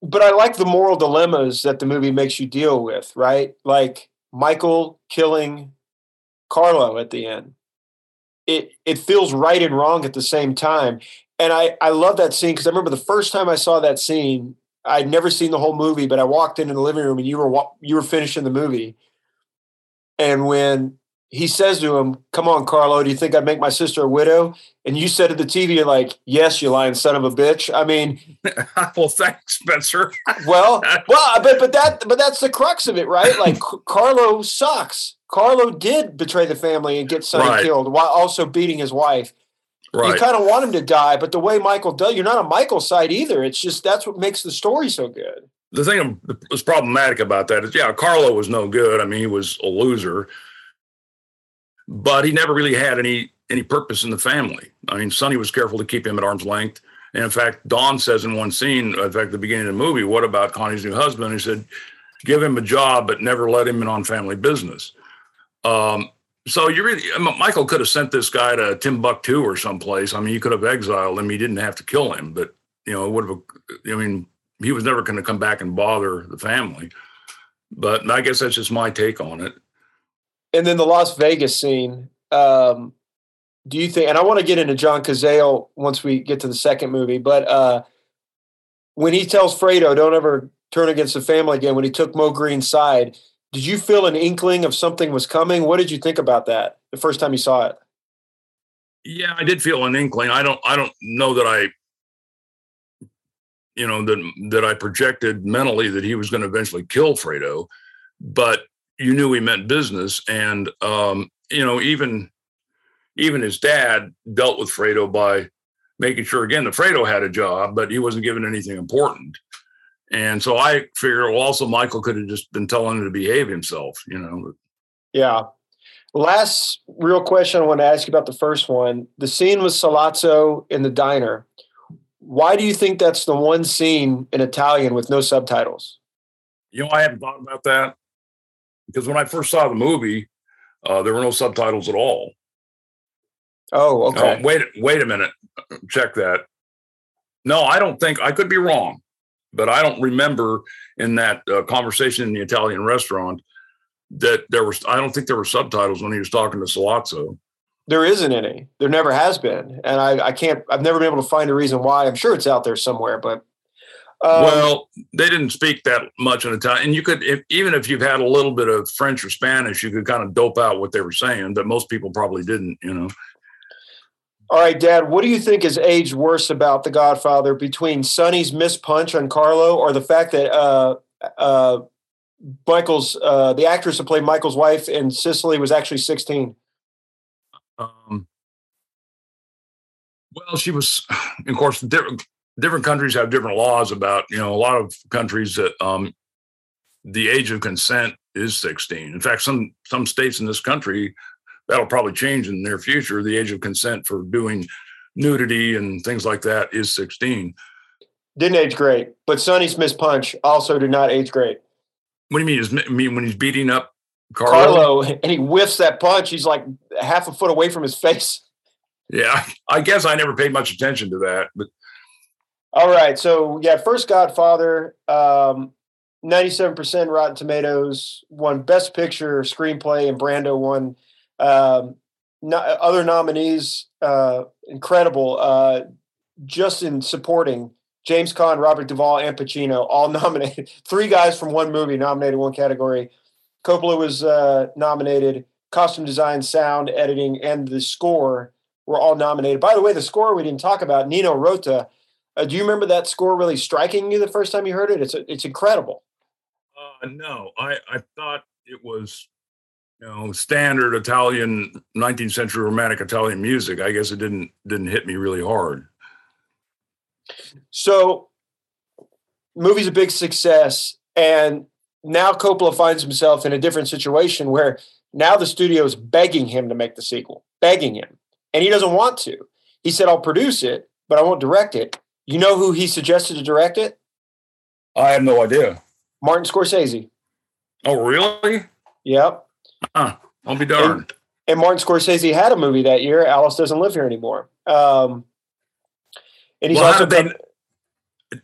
But I like the moral dilemmas that the movie makes you deal with, right? Like Michael killing Carlo at the end. It it feels right and wrong at the same time and I I love that scene because I remember the first time I saw that scene. I'd never seen the whole movie, but I walked into the living room and you were you were finishing the movie. And when he says to him, "Come on, Carlo, do you think I'd make my sister a widow?" And you said to the TV, "You're like, yes, you lying son of a bitch." I mean, *laughs* well, thanks, Spencer. well, *laughs* well, but but that but that's the crux of it, right? Like Carlo sucks. Carlo did betray the family and get Sonny right. killed while also beating his wife. Right. You kind of want him to die, but the way Michael does, you're not on Michael's side either. It's just that's what makes the story so good. The thing that was problematic about that is, yeah, Carlo was no good. I mean, he was a loser, but he never really had any any purpose in the family. I mean, Sonny was careful to keep him at arm's length. And in fact, Don says in one scene, in fact, the beginning of the movie, what about Connie's new husband? He said, give him a job, but never let him in on family business. Um, so you really, Michael could have sent this guy to Timbuktu or someplace. I mean, he could have exiled him. He didn't have to kill him, but you know, it would have. I mean, he was never going to come back and bother the family. But I guess that's just my take on it. And then the Las Vegas scene. Um, do you think? And I want to get into John Cazale once we get to the second movie, but uh, when he tells Fredo, "Don't ever turn against the family again," when he took Moe Greene's side did you feel an inkling of something was coming? What did you think about that the first time you saw it? Yeah, I did feel an inkling. I don't I don't know that I you know that that I projected mentally that he was going to eventually kill Fredo, but you knew he meant business and um you know even even his dad dealt with Fredo by making sure again that Fredo had a job, but he wasn't given anything important. And so I figure, well, also Michael could have just been telling him to behave himself, you know. Yeah. Last real question I want to ask you about the first one. The scene with Sollozzo in the diner. Why do you think that's the one scene in Italian with no subtitles? You know, I hadn't thought about that because when I first saw the movie, uh, there were no subtitles at all. Oh, okay. Wait, wait a minute. Check that. No, I don't think I could be wrong but I don't remember in that uh, conversation in the Italian restaurant that there was. I don't think there were subtitles when he was talking to Sollozzo. There isn't any. There never has been, and I, I can't. I've never been able to find a reason why. I'm sure it's out there somewhere, but um, well, they didn't speak that much in Italian, and you could, if, even if you've had a little bit of French or Spanish, you could kind of dope out what they were saying. But most people probably didn't, you know. All right, Dad. What do you think is aged worse about The Godfather between Sonny's missed punch on Carlo, or the fact that uh, uh, Michael's uh, the actress who played Michael's wife in Sicily was actually sixteen? Um, well, she was, of course, different different countries have different laws about you know a lot of countries that um, the age of consent is 16 in fact some some states in this country that'll probably change in the near future the age of consent for doing nudity and things like that is 16 didn't age great but sonny's miss punch also did not age great. What do you mean is mean when he's beating up carlo? carlo and he whiffs that punch he's like half a foot away from his face yeah i guess i never paid much attention to that but all right. So yeah, first Godfather, um, 97% Rotten Tomatoes, won Best Picture, Screenplay, and Brando won. Um, no, other nominees, uh, incredible. Uh, just in supporting James Caan, Robert Duvall, and Pacino, all *laughs* nominated. Three guys from one movie nominated one category. Coppola was uh, nominated. Costume design, sound, editing, and the score were all nominated. By the way, the score we didn't talk about. Nino Rota uh, do you remember that score really striking you the first time you heard it? It's it's incredible. Uh, no, I I thought it was you know standard Italian 19th century romantic Italian music. I guess it didn't didn't hit me really hard. So, movie's a big success, and now Coppola finds himself in a different situation where now the studio is begging him to make the sequel, begging him, and he doesn't want to. He said, "I'll produce it, but I won't direct it." You know who he suggested to direct it? I have no idea. Martin Scorsese. Oh, really? Yep. Huh. I'll be darned. And, and, Martin Scorsese had a movie that year. Alice doesn't live here anymore. Um, and he's well, also. They,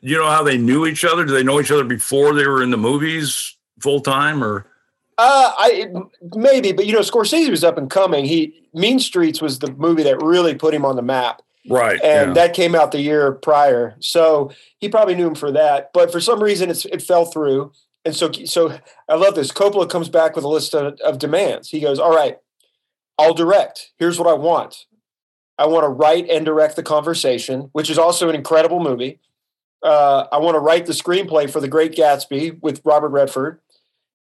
you know how they knew each other? Do they know each other before they were in the movies full time, or? Uh, I maybe, but you know, Scorsese was up and coming. He Mean Streets was the movie that really put him on the map. Right. And yeah. that came out the year prior. So he probably knew him for that. But for some reason it's it fell through. And so so I love this. Coppola comes back with a list of, of demands. He goes, All right, I'll direct. Here's what I want. I want to write and direct the conversation, which is also an incredible movie. Uh, I want to write the screenplay for The Great Gatsby with Robert Redford,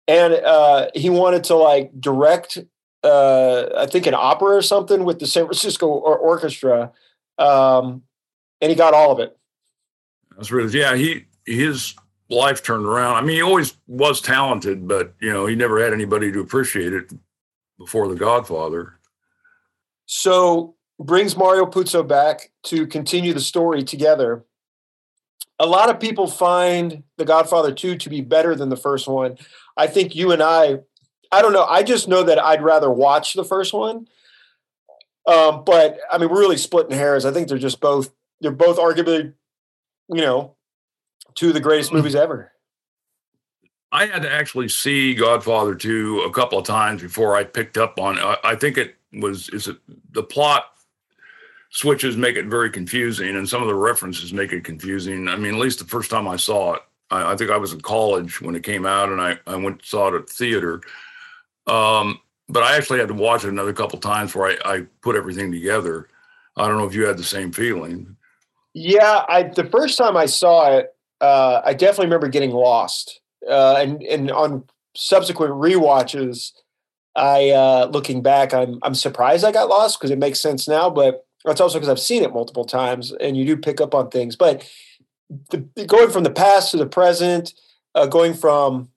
and uh, he wanted to like direct, uh, I think, an opera or something with the San Francisco or- Orchestra um, and he got all of it. That's really yeah. He his life turned around. I mean, he always was talented, but you know, he never had anybody to appreciate it before The Godfather. So brings Mario Puzo back to continue the story together. A lot of people find The Godfather 2 to be better than the first one. I think you and I, I don't know. I just know that I'd rather watch the first one um, but I mean, we're really splitting hairs. I think they're just both they're both arguably, you know, two of the greatest mm-hmm. movies ever. I had to actually see Godfather 2 a couple of times before I picked up on it. I think it was is it the plot switches make it very confusing and some of the references make it confusing. I mean, at least the first time I saw it, I, I think I was in college when it came out and I, I went saw it at the theater. Um, but I actually had to watch it another couple times where I, I put everything together. I don't know if you had the same feeling. Yeah, I the first time I saw it, uh, I definitely remember getting lost. Uh, and and on subsequent re-watches, I uh, looking back, I'm I'm surprised I got lost because it makes sense now, but that's also because I've seen it multiple times, and you do pick up on things. But the, going from the past to the present, uh, going from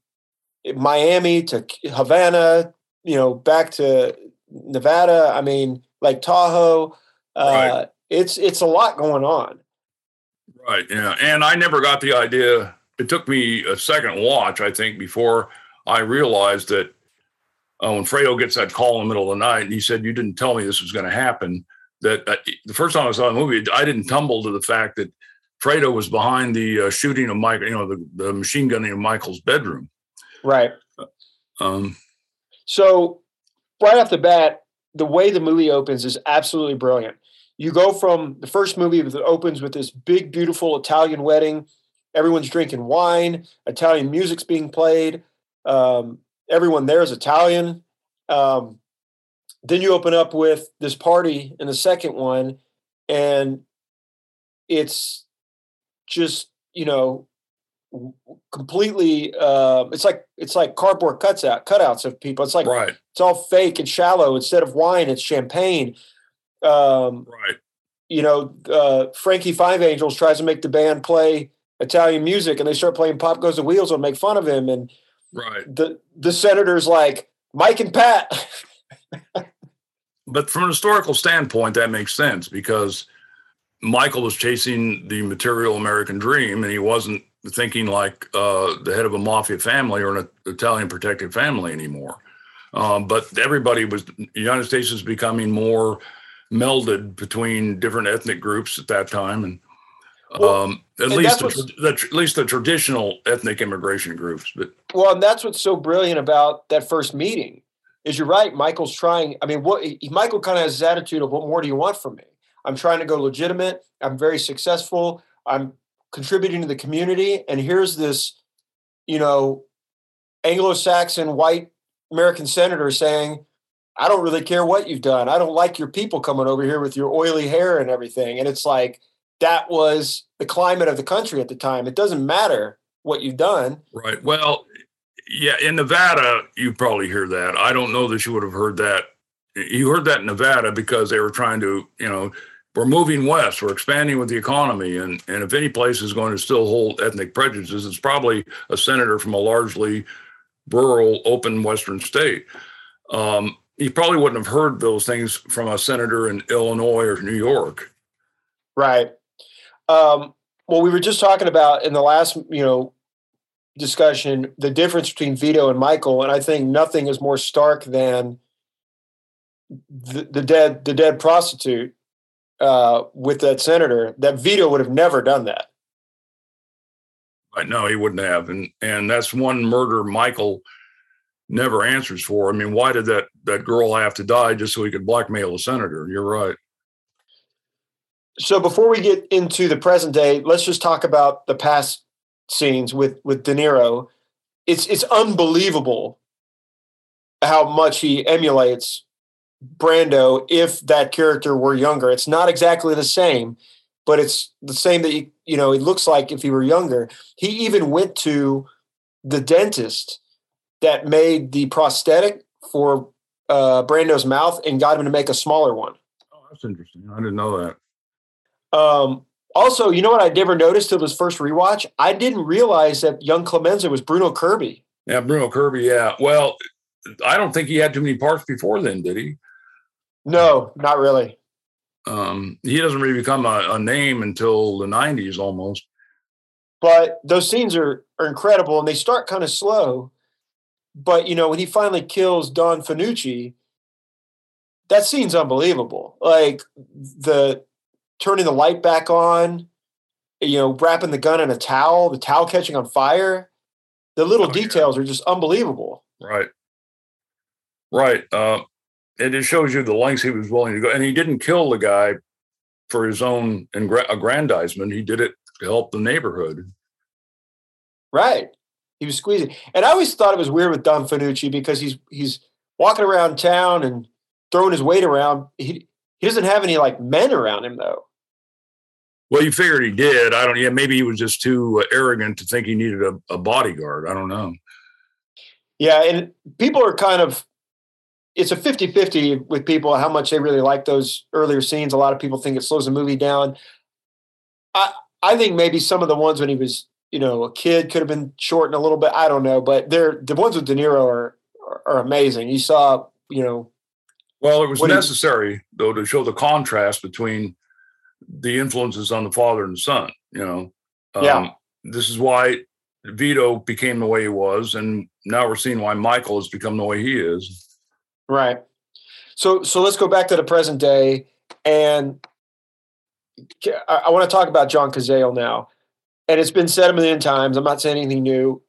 Miami to Havana you know, back to Nevada. I mean, like Tahoe. Uh, right. It's it's a lot going on. Right. Yeah. And I never got the idea. It took me a second watch, I think, before I realized that uh, when Fredo gets that call in the middle of the night and he said, "You didn't tell me this was going to happen." That uh, the first time I saw the movie, I didn't tumble to the fact that Fredo was behind the uh, shooting of Mike, you know, the, the machine gunning of Michael's bedroom. Right. Um, So right off the bat, the way the movie opens is absolutely brilliant. You go from the first movie that opens with this big, beautiful Italian wedding. Everyone's drinking wine. Italian music's being played. Um, everyone there is Italian. Um, then you open up with this party in the second one, and it's just you know completely uh, it's like it's like cardboard cuts out cutouts of people. It's like right. it's all fake and shallow. Instead of wine it's champagne. Um, right. you know uh, frankie five angels tries to make the band play italian music and they start playing pop goes the wheels and make fun of him and right. the the senators like mike and pat *laughs* but from an historical standpoint that makes sense because michael was chasing the material american dream and he wasn't thinking like uh, the head of a mafia family or an Italian protected family anymore. Um, but everybody was, the United States was becoming more melded between different ethnic groups at that time. And well, um, at and least the, the, at least the traditional ethnic immigration groups. But well, and that's what's so brilliant about that first meeting is you're right. Michael's trying. I mean, what Michael kind of has his attitude of what more do you want from me? I'm trying to go legitimate. I'm very successful. I'm contributing to the community. And here's this, you know, Anglo Saxon white American senator saying, I don't really care what you've done. I don't like your people coming over here with your oily hair and everything. And it's like, that was the climate of the country at the time. It doesn't matter what you've done. Right. Well, yeah, in Nevada, you probably hear that. I don't know that you would have heard that. You heard that in Nevada because they were trying to, you know, we're moving west, we're expanding with the economy. And, and if any place is going to still hold ethnic prejudices, it's probably a senator from a largely rural, open Western state. Um, you probably wouldn't have heard those things from a senator in Illinois or New York. Right. Um, well, we were just talking about in the last, you know, discussion the difference between Vito and Michael, and I think nothing is more stark than the, the dead the dead prostitute uh, with that senator, that Vito would have never done that. Right? No, he wouldn't have, and and that's one murder Michael never answers for. I mean, why did that that girl have to die just so he could blackmail a senator? You're right. So before we get into the present day, let's just talk about the past scenes with with De Niro. It's it's unbelievable how much he emulates Brando if that character were younger. It's not exactly the same, but it's the same that you, you know, it looks like if he were younger. He even went to the dentist that made the prosthetic for uh, Brando's mouth and got him to make a smaller one. Oh, that's interesting. I didn't know that. Um, also, you know what I never noticed till this first rewatch? I didn't realize that young Clemenza was Bruno Kirby. Yeah, Bruno Kirby. Yeah. Well, I don't think he had too many parts before then, did he? No, not really. Um, he doesn't really become a, a name until the 90s almost. But those scenes are, are incredible and they start kind of slow. But, you know, when he finally kills Don Fanucci, that scene's unbelievable. Like the turning the light back on, you know, wrapping the gun in a towel, the towel catching on fire. The little oh, details yeah. are just unbelievable. Right. Right. Uh, and it shows you the lengths he was willing to go. And he didn't kill the guy for his own aggrandizement. He did it to help the neighborhood. Right. He was squeezing. And I always thought it was weird with Don Fanucci because he's he's walking around town and throwing his weight around. He he doesn't have any like men around him though. Well, you figured he did. I don't. Yeah, maybe he was just too uh, arrogant to think he needed a, a bodyguard. I don't know. Yeah, and people are kind of it's a 50-50 with people how much they really like those earlier scenes. A lot of people think it slows the movie down. I I think maybe some of the ones when he was, you know, a kid could have been shortened a little bit. I don't know, but they're the ones with De Niro are are amazing. You saw, you know. Well, it was necessary he, though to show the contrast between the influences on the father and son. You know, um, yeah. This is why Vito became the way he was, and now we're seeing why Michael has become the way he is. Right. So so let's go back to the present day, and I, I want to talk about John Cazale now. And it's been said a million times. I'm not saying anything new.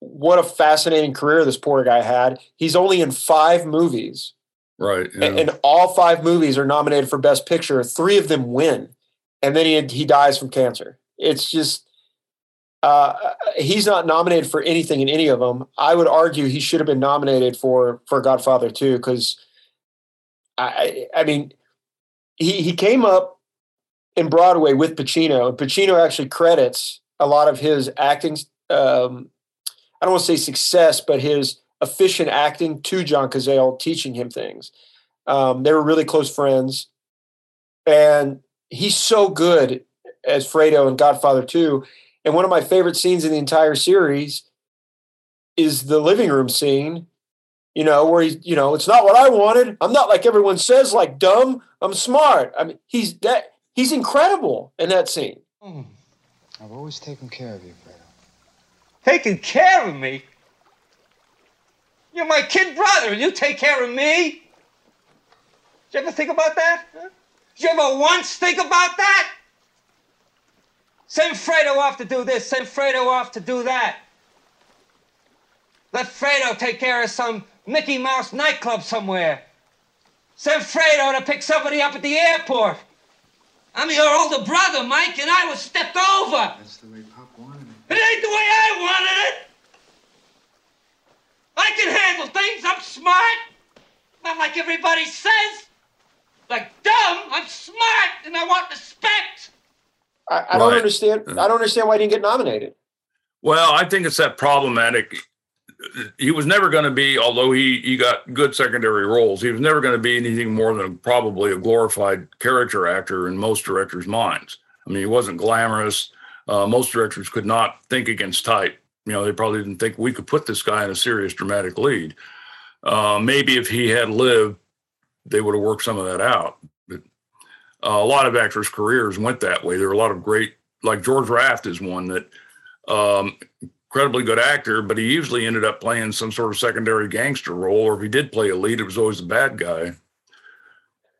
what a fascinating career this poor guy had. He's only in five movies. Right. Yeah. And, and, all five movies are nominated for Best Picture. Three of them win. And then he, he dies from cancer. It's just, uh, he's not nominated for anything in any of them. I would argue he should have been nominated for, for Godfather 2, because I, I mean, he, he came up in Broadway with Pacino, and Pacino actually credits a lot of his acting um, I don't want to say success, but his efficient acting to John Cazale, teaching him things. Um, they were really close friends, and he's so good as Fredo in Godfather 2. And one of my favorite scenes in the entire series is the living room scene, you know, where he's, you know, it's not what I wanted. I'm not like everyone says, like dumb. I'm smart. I mean, he's that he's incredible in that scene. Mm. I've always taken care of you, Fredo. Taking care of me? You're my kid brother, and you take care of me? Did you ever think about that? Huh? Did you ever once think about that? Send Fredo off to do this, send Fredo off to do that. Let Fredo take care of some Mickey Mouse nightclub somewhere. Send Fredo to pick somebody up at the airport. I'm your older brother, Mike, and I was stepped over. That's the way Pop wanted it. It ain't the way I wanted it. I can handle things. I'm smart. Not like everybody says. Like dumb. I'm smart, and I want respect. I, I don't understand. I don't understand why he didn't get nominated. Well, I think it's that problematic. He was never going to be, although he he got good secondary roles. He was never going to be anything more than probably a glorified character actor in most directors' minds. I mean, he wasn't glamorous. Uh, most directors could not think against type. You know, they probably didn't think we could put this guy in a serious dramatic lead. Uh, maybe if he had lived, they would have worked some of that out. But uh, a lot of actors' careers went that way. There were a lot of great, like George Raft is one that um, incredibly good actor, but he usually ended up playing some sort of secondary gangster role, or if he did play a lead, it was always a bad guy.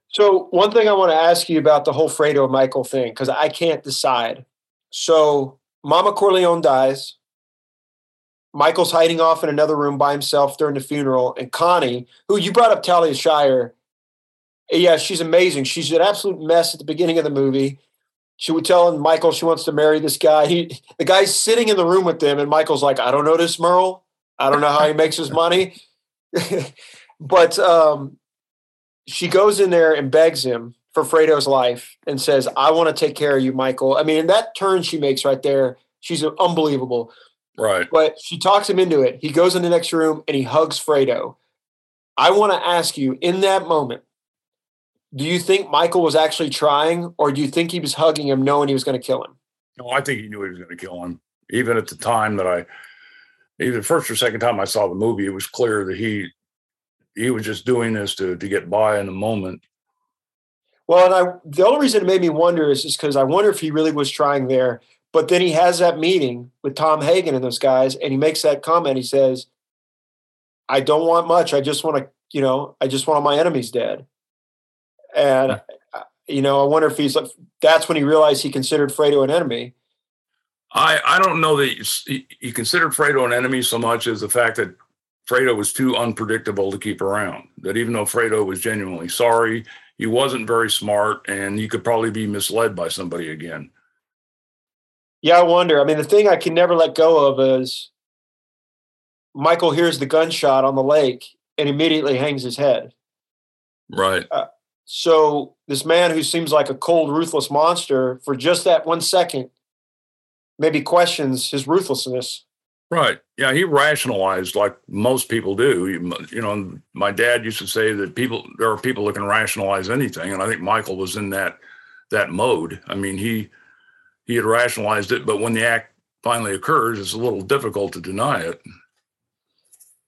So one thing I want to ask you about the whole Fredo Michael thing, because I can't decide. So Mama Corleone dies. Michael's hiding off in another room by himself during the funeral, and Connie, who you brought up, Talia Shire, yeah, she's amazing. She's an absolute mess at the beginning of the movie. She would tell Michael she wants to marry this guy. He, the guy's sitting in the room with them, and Michael's like, "I don't know this Merle. I don't know how he makes his money." *laughs* but um, she goes in there and begs him for Fredo's life and says, I want to take care of you, Michael. I mean, that turn she makes right there, she's unbelievable. Right. But she talks him into it. He goes in the next room and he hugs Fredo. I want to ask you in that moment, do you think Michael was actually trying or do you think he was hugging him knowing he was going to kill him? No, I think he knew he was going to kill him. Even at the time that I, either first or second time I saw the movie, it was clear that he he was just doing this to to get by in the moment. Well, and I the only reason it made me wonder is just because I wonder if he really was trying there. But then he has that meeting with Tom Hagen and those guys, and he makes that comment. He says, "I don't want much. I just want to, you know, I just want my enemies dead." And uh, you know, I wonder if he's like, that's when he realized he considered Fredo an enemy. I I don't know that he, he considered Fredo an enemy so much as the fact that Fredo was too unpredictable to keep around. That even though Fredo was genuinely sorry, he wasn't very smart and he could probably be misled by somebody again. Yeah, I wonder. I mean, the thing I can never let go of is Michael hears the gunshot on the lake and immediately hangs his head. Right. Uh, so this man who seems like a cold, ruthless monster for just that one second maybe questions his ruthlessness. Right. Yeah, he rationalized like most people do. You, know, my dad used to say that people there are people that can rationalize anything, and I think Michael was in that that mode. I mean, he he had rationalized it, but when the act finally occurs, it's a little difficult to deny it.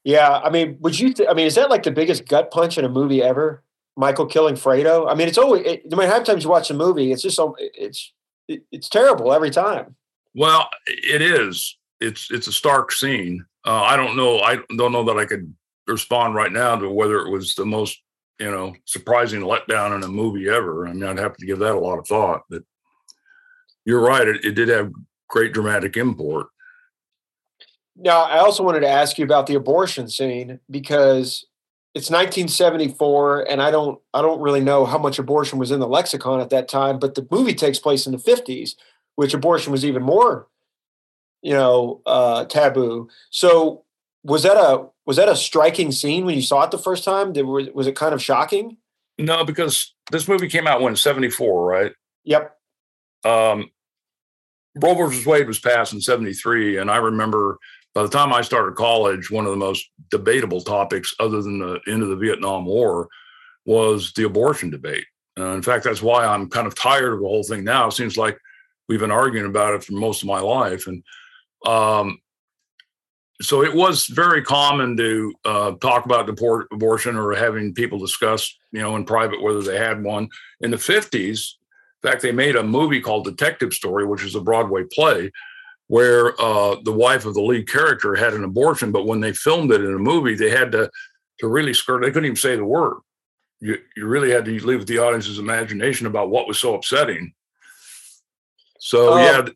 Yeah, I mean, would you? Th- I mean, is that like the biggest gut punch in a movie ever? Michael killing Fredo. I mean, it's always. It, I mean, how many times you watch a movie, it's just so it's it, it's terrible every time. Well, it is it's it's a stark scene. Uh, I don't know. I don't know that I could respond right now to whether it was the most you know surprising letdown in a movie ever. I mean, I'd have to give that a lot of thought. But you're right. It, it did have great dramatic import. Now, I also wanted to ask you about the abortion scene because it's 1974, and I don't I don't really know how much abortion was in the lexicon at that time, but the movie takes place in the 50s, which abortion was even more, you know, uh, taboo. So, was that a was that a striking scene when you saw it the first time? Did, was, was it kind of shocking? No, because this movie came out when 74, right? Yep. Um, Roe versus Wade was passed in 73. And I remember by the time I started college, one of the most debatable topics, other than the end of the Vietnam War, was the abortion debate. Uh, in fact, that's why I'm kind of tired of the whole thing now. It seems like we've been arguing about it for most of my life. And um, so it was very common to uh, talk about deport- abortion or having people discuss, you know, in private whether they had one. In the 50s, in fact, they made a movie called Detective Story, which is a Broadway play, where uh, the wife of the lead character had an abortion. But when they filmed it in a movie, they had to to really skirt. They couldn't even say the word. You you really had to leave the audience's imagination about what was so upsetting. So Oh. yeah,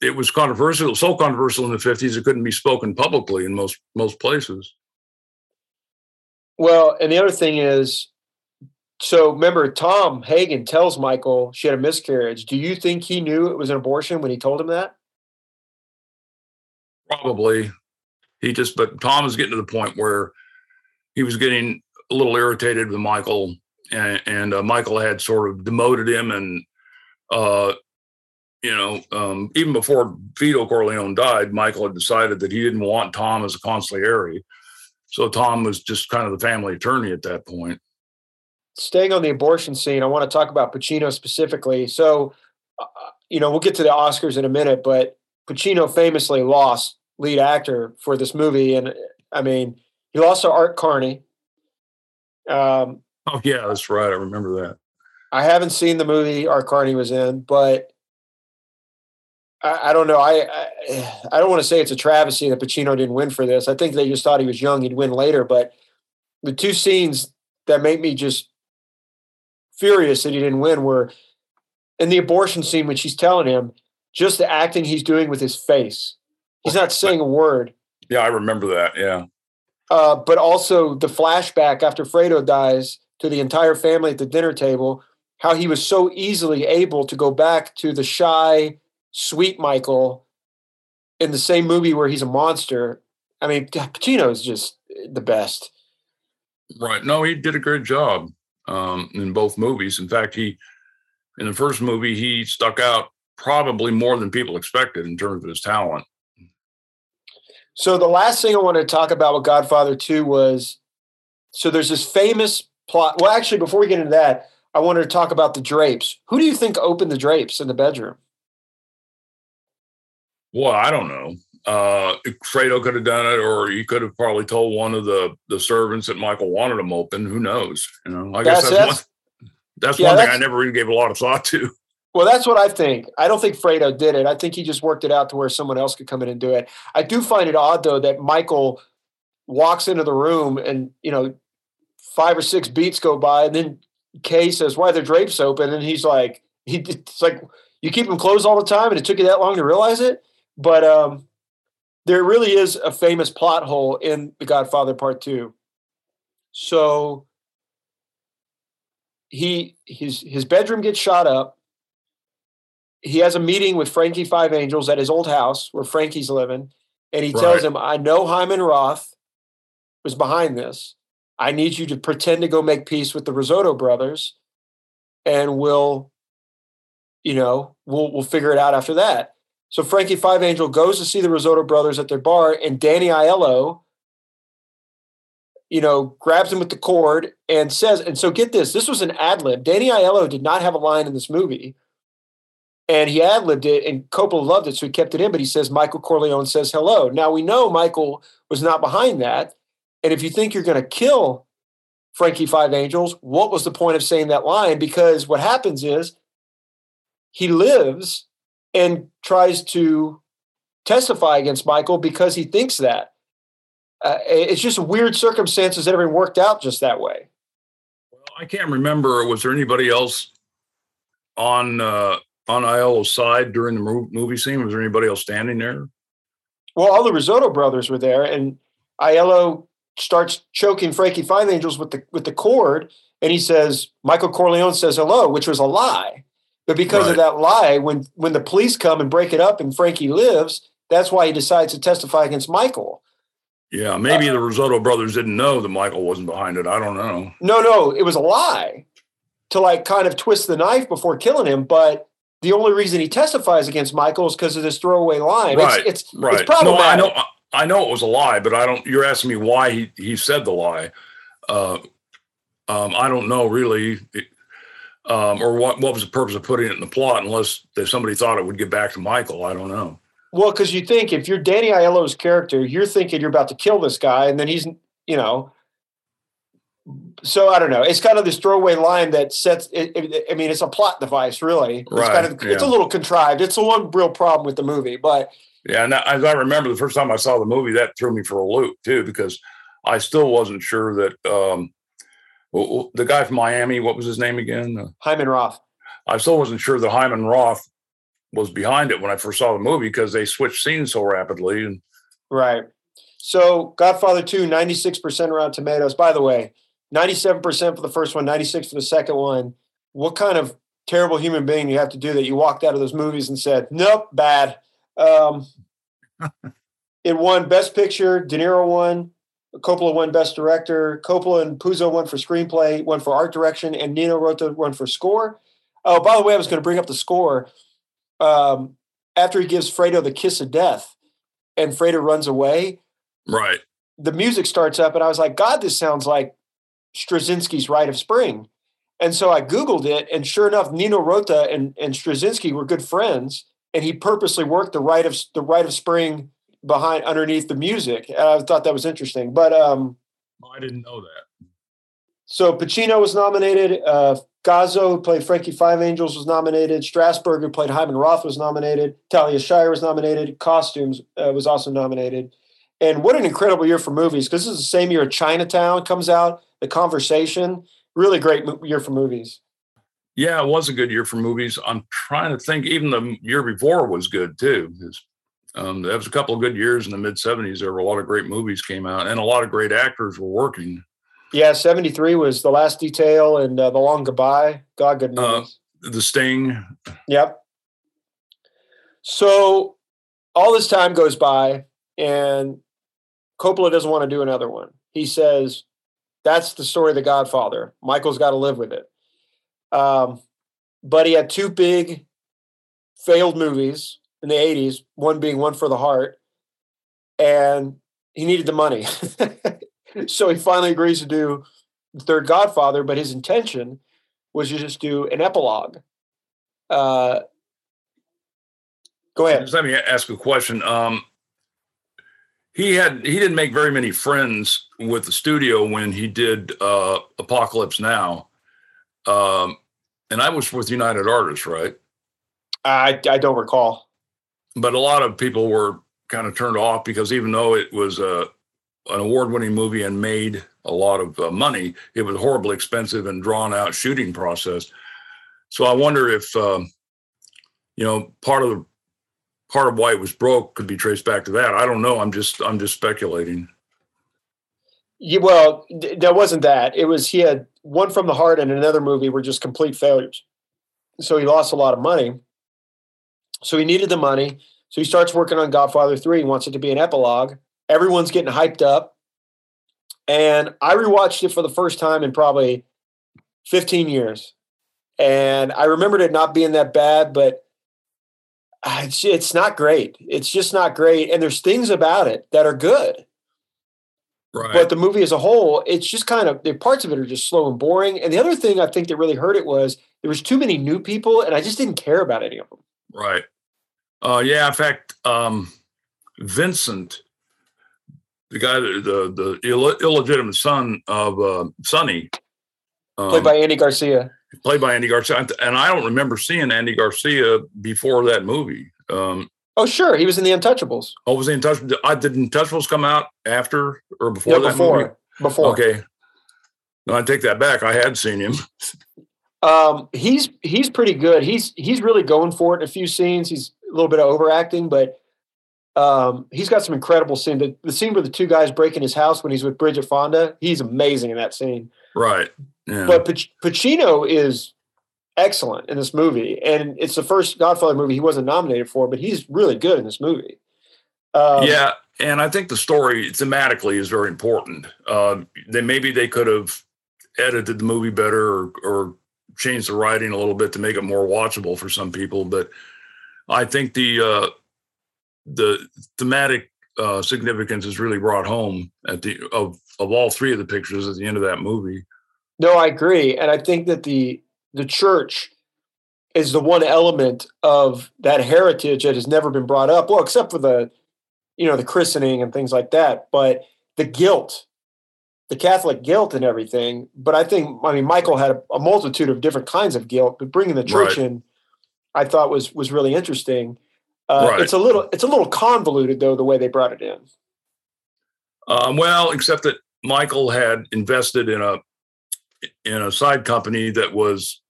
it was controversial, so controversial in the fifties it couldn't be spoken publicly in most most places. Well, and the other thing is, so remember, Tom Hagen tells Michael she had a miscarriage. Do you think he knew it was an abortion when he told him that? Probably, he just. But Tom was getting to the point where he was getting a little irritated with Michael, and, and uh, Michael had sort of demoted him, and uh, you know, um, even before Vito Corleone died, Michael had decided that he didn't want Tom as a consigliere. So Tom was just kind of the family attorney at that point. Staying on the abortion scene, I want to talk about Pacino specifically. So, uh, you know, we'll get to the Oscars in a minute, but Pacino famously lost lead actor for this movie, and I mean, he lost to Art Carney. Um, Oh yeah, that's right. I remember that. I haven't seen the movie Art Carney was in, but I, I don't know. I, I I don't want to say it's a travesty that Pacino didn't win for this. I think they just thought he was young; he'd win later. But the two scenes that make me just furious that he didn't win were in the abortion scene when she's telling him just the acting he's doing with his face. He's not saying a word. Yeah, I remember that. Yeah. Uh, but also the flashback after Fredo dies to the entire family at the dinner table, how he was so easily able to go back to the shy, sweet Michael in the same movie where he's a monster. I mean, Pacino is just the best. Right. No, he did a great job um, in both movies. In fact, he in the first movie he stuck out probably more than people expected in terms of his talent. So the last thing I wanted to talk about with Godfather 2 was so there's this famous plot. Well, actually, before we get into that, I wanted to talk about the drapes. Who do you think opened the drapes in the bedroom? Well, I don't know. Uh, Fredo could have done it, or he could have probably told one of the the servants that Michael wanted them open. Who knows? You know, I guess That's- that's, that's- one. That's Yeah, one thing I never really gave a lot of thought to. Well, that's what I think. I don't think Fredo did it. I think he just worked it out to where someone else could come in and do it. I do find it odd though that Michael walks into the room and you know five or six beats go by, and then Kay says, "Why are the drapes open?" And he's like, *laughs* "He it's like you keep them closed all the time, and it took you that long to realize it." But um, there really is a famous plot hole in The Godfather Part Two. So he his his bedroom gets shot up he has a meeting with Frankie Five Angels at his old house where Frankie's living, and he tells him, "I know Hyman Roth was behind this. I need you to pretend to go make peace with the Rosato brothers, and we'll, you know, we'll we'll figure it out after that." So Frankie Five Angel goes to see the Rosato brothers at their bar, and Danny Aiello, you know, grabs him with the cord and says, and so get this, this was an ad lib. Danny Aiello did not have a line in this movie and he ad libbed it, and Coppola loved it, so he kept it in. But he says Michael Corleone says hello. Now we know Michael was not behind that, and if you think you're going to kill Frankie Five Angels, what was the point of saying that line? Because what happens is he lives and tries to testify against Michael because he thinks that. Uh, it's just weird circumstances that everything worked out just that way. Well, I can't remember. Was there anybody else on uh, on Aiello's side during the movie scene? Was there anybody else standing there? Well, all the Rosato brothers were there, and Aiello starts choking Frankie Five Angels with the with the cord, and he says Michael Corleone says hello, which was a lie. But because of that lie, when when the police come and break it up and Frankie lives, that's why he decides to testify against Michael. Yeah, maybe the Rosato brothers didn't know that Michael wasn't behind it. I don't know. No, no, it was a lie to like kind of twist the knife before killing him. But the only reason he testifies against Michael is because of this throwaway line. Right, It's it's, Right. it's. No, I know. I know it was a lie, but I don't. You're asking me why he he said the lie. Uh, um, I don't know really, um, or what what was the purpose of putting it in the plot, unless if somebody thought it would get back to Michael. I don't know. Well, because you think if you're Danny Aiello's character, you're thinking you're about to kill this guy, and then he's, you know. So I don't know. It's kind of this throwaway line that sets. It, it, I mean, it's a plot device, really. It's Right, kind of. It's a little contrived. It's the one real problem with the movie, but Yeah, and as I remember the first time I saw the movie, that threw me for a loop too, because I still wasn't sure that um, the guy from Miami, what was his name again? Uh, Hyman Roth. I still wasn't sure that Hyman Roth was behind it when I first saw the movie because they switched scenes so rapidly. And Right. So Godfather 2, 96% Rotten Tomatoes. By the way, 97% for the first one, 96 for the second one. What kind of terrible human being you have to do that you walked out of those movies and said, nope, bad. Um, *laughs* it won Best Picture, De Niro won, Coppola won Best Director, Coppola and Puzo won for Screenplay, one for Art Direction, and Nino Rota won for Score. Oh, by the way, I was going to bring up the score. Um, after he gives Fredo the kiss of death and Fredo runs away, right, the music starts up and I was like, God, this sounds like Stravinsky's Rite of Spring. And so I Googled it, and sure enough, Nino Rota and, and Stravinsky were good friends, and he purposely worked the Rite of the Rite of Spring behind underneath the music. And I thought that was interesting. But um, I didn't know that. so Pacino was nominated. Uh, Gazzo, who played Frankie Five Angels, was nominated. Strasberg, who played Hyman Roth, was nominated. Talia Shire was nominated. Costumes uh, was also nominated. And what an incredible year for movies! Because this is the same year Chinatown comes out. The Conversation, really great year for movies. Yeah, it was a good year for movies. I'm trying to think. Even the year before was good too. Um, there was a couple of good years in the mid '70s. There were a lot of great movies came out, and a lot of great actors were working. Yeah, seventy three was the Last Detail and uh, the Long Goodbye. God, good Uh. The Sting, Yep. So all this time goes by, and Coppola doesn't want to do another one. He says, "That's the story of The Godfather. Michael's got to live with it." Um, but he had two big failed movies in the '80s. One being One for the Heart, and he needed the money, *laughs* so he finally agrees to do the third Godfather. But his intention was to just do an epilogue. Uh, go ahead. Just let me ask a question. Um, he had he didn't make very many friends with the studio when he did uh, Apocalypse Now, um, and I was with United Artists, right? I, I don't recall. But a lot of people were kind of turned off because even though it was a an award-winning movie and made a lot of uh, money, it was horribly expensive and drawn-out shooting process. So I wonder if um, you know part of the part of why it was broke could be traced back to that. I don't know. I'm just I'm just speculating. Yeah, well, th- there wasn't that. It was he had one from the heart and another movie were just complete failures. So he lost a lot of money. So he needed the money. So he starts working on Godfather 3. He wants it to be an epilogue. Everyone's getting hyped up. And I rewatched it for the first time in probably 15 years. And I remembered it not being that bad, but it's, it's not great. It's just not great. And there's things about it that are good. Right. But the movie as a whole, it's just kind of the parts of it are just slow and boring. And the other thing I think that really hurt it was there was too many new people, and I just didn't care about any of them. right. Uh, yeah. In fact, um, Vincent, the guy, the the Ill- illegitimate son of uh, Sonny, um, Played by Andy Garcia. Played by Andy Garcia, and I don't remember seeing Andy Garcia before that movie. Um, Oh, sure, he was in the Untouchables. oh, was he in touch? I did Untouchables come out after or before Yeah, that before. movie? Before. Okay, no, I take that back. I had seen him. Um, he's he's pretty good. He's he's really going for it in a few scenes. He's a little bit of overacting, but Um, he's got some incredible scene. The, the scene where the two guys break in his house when he's with Bridget Fonda, he's amazing in that scene. Right. Yeah. But Pac- Pacino is excellent in this movie, and it's the first Godfather movie he wasn't nominated for, but he's really good in this movie. Um, yeah, and I think the story thematically is very important. Uh, they maybe they could have edited the movie better or, or changed the writing a little bit to make it more watchable for some people, but I think the uh, the thematic uh, significance is really brought home at the of of all three of the pictures at the end of that movie. No, I agree, and I think that the the church is the one element of that heritage that has never been brought up. Well, except for the you know the christening and things like that, but the guilt, the Catholic guilt and everything. But I think I mean Michael had a, a multitude of different kinds of guilt, but bringing the church Right. in, I thought was was really interesting. Uh, Right. It's a little it's a little convoluted though the way they brought it in. Um, well, except that Michael had invested in a in a side company that was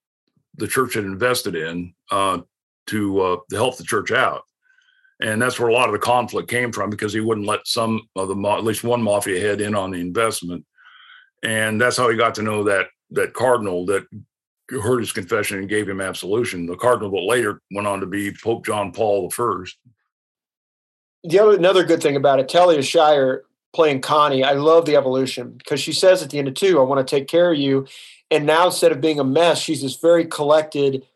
the church had invested in uh, to uh, to help the church out, and that's where a lot of the conflict came from because he wouldn't let some of the at least one mafia head in on the investment, and that's how he got to know that that cardinal that heard his confession and gave him absolution. The cardinal that later went on to be Pope John Paul First. the other another good thing about it, Talia Shire playing Connie, I love the evolution because she says at the end of two, I want to take care of you. And now instead of being a mess, she's this very collected,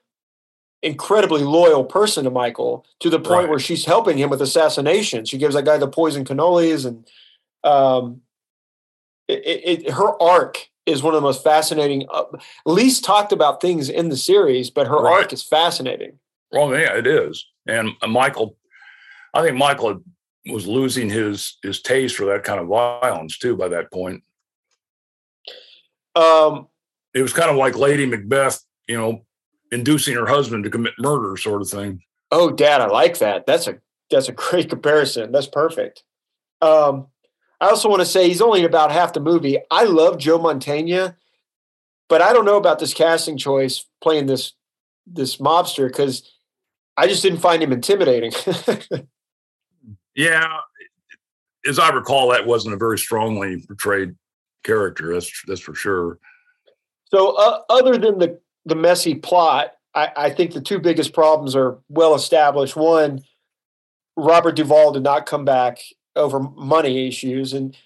incredibly loyal person to Michael to the point Right. where she's helping him with assassination. She gives that guy the poison cannolis and um it, it- her arc is one of the most fascinating, uh, least talked about things in the series, but her Right. arc is fascinating. Well, yeah, it is. And uh, Michael, I think Michael was losing his his taste for that kind of violence too. By that point, Um, it was kind of like Lady Macbeth, you know, inducing her husband to commit murder, sort of thing. Oh, Dad, I like that. That's a that's a great comparison. That's perfect. Um, I also want to say he's only in about half the movie. I love Joe Mantegna, but I don't know about this casting choice playing this this mobster because I just didn't find him intimidating. *laughs* Yeah, as I recall, that wasn't a very strongly portrayed character. That's that's for sure. so, uh, other than the the messy plot, I, I think the two biggest problems are well established. One, Robert Duvall did not come back over money issues, and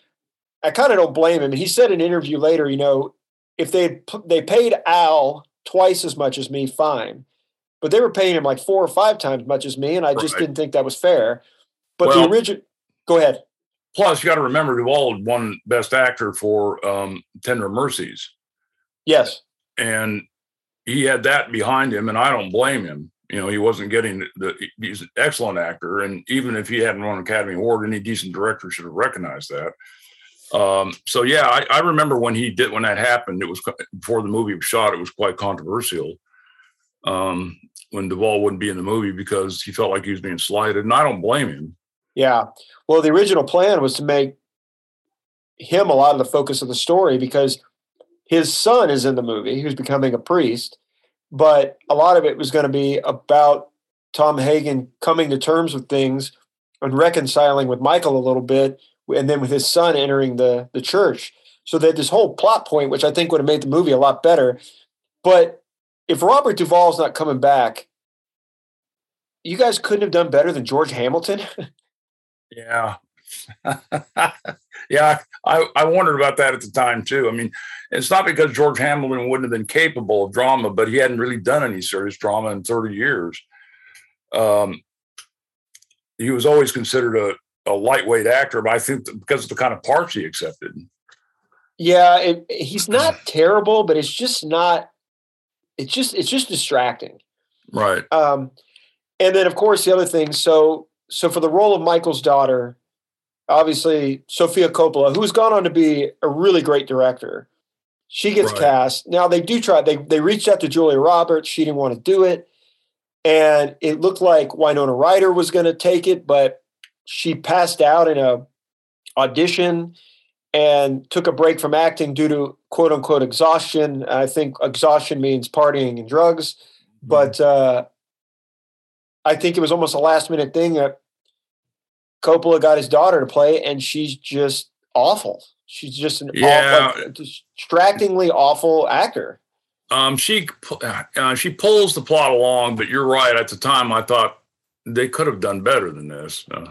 I kind of don't blame him. He said in an interview later, you know, if they they paid Al twice as much as me, fine, but they were paying him like four or five times as much as me, and I just Right. didn't think that was fair. But Well- the original, go ahead. Plus, you got to remember Duvall had won Best Actor for um, Tender Mercies, Yes, and he had that behind him, and I don't blame him. You know, he wasn't getting the. He's an excellent actor, and even if he hadn't won an Academy Award, any decent director should have recognized that. Um, so yeah, I, I remember when he did when that happened. It was before the movie was shot. It was quite controversial. Um, when Duvall wouldn't be in the movie because he felt like he was being slighted, and I don't blame him. Yeah. Well, the original plan was to make him a lot of the focus of the story because his son is in the movie, who's becoming a priest, but a lot of it was going to be about Tom Hagen coming to terms with things and reconciling with Michael a little bit, and then with his son entering the the church. So that this whole plot point, which I think would have made the movie a lot better, but if Robert Duvall's not coming back, you guys couldn't have done better than George Hamilton. *laughs* Yeah. *laughs* yeah, I, I wondered about that at the time too. I mean, it's not because George Hamilton wouldn't have been capable of drama, but he hadn't really done any serious drama in 30 years. Um, he was always considered a, a lightweight actor, but I think because of the kind of parts he accepted. Yeah, it, he's not *clears throat* terrible, but it's just not. It's just it's just distracting. Right. Um, and then of course the other thing. So so for the role of Michael's daughter, obviously Sofia Coppola, who's gone on to be a really great director, she gets Right. cast. Now they do try. They they reached out to Julia Roberts. She didn't want to do it, and it looked like Winona Ryder was going to take it, but she passed out in a audition and took a break from acting due to quote unquote exhaustion. I think exhaustion means partying and drugs, but uh, I think it was almost a last minute thing that Coppola got his daughter to play, and she's just awful. She's just an Yeah. awful, like, distractingly awful actor. Um, she uh, she pulls the plot along, but you're right. At the time, I thought they could have done better than this. Uh,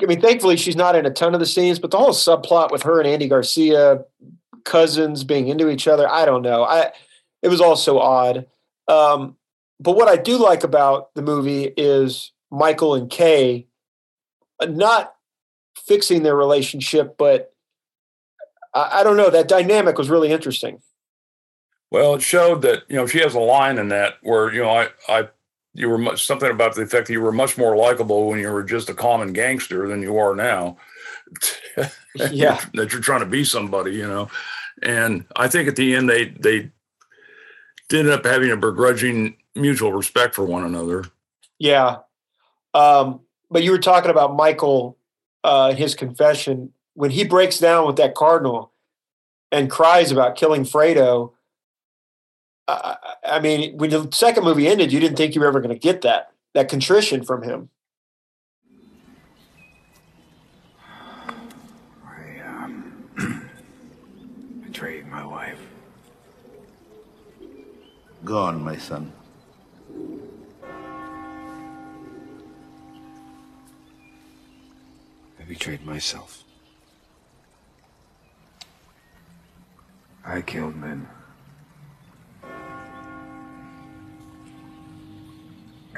I mean, thankfully, she's not in a ton of the scenes, but the whole subplot with her and Andy Garcia, cousins being into each other, I don't know. I it was all so odd. Um, but what I do like about the movie is Michael and Kay uh, not fixing their relationship, but I, I don't know. That dynamic was really interesting. well, it showed that you know she has a line in that where you know I I you were much something about the effect that you were much more likable when you were just a common gangster than you are now. *laughs* Yeah. that you're trying to be somebody, you know. And I think at the end they they did end up having a begrudging mutual respect for one another. Yeah. Um, but you were talking about Michael, uh, his confession when he breaks down with that cardinal and cries about killing Fredo. I, I I mean, when the second movie ended, you didn't think you were ever going to get that that contrition from him. I, um, *clears throat* betrayed my wife. Gone, my son. I betrayed myself. I killed men.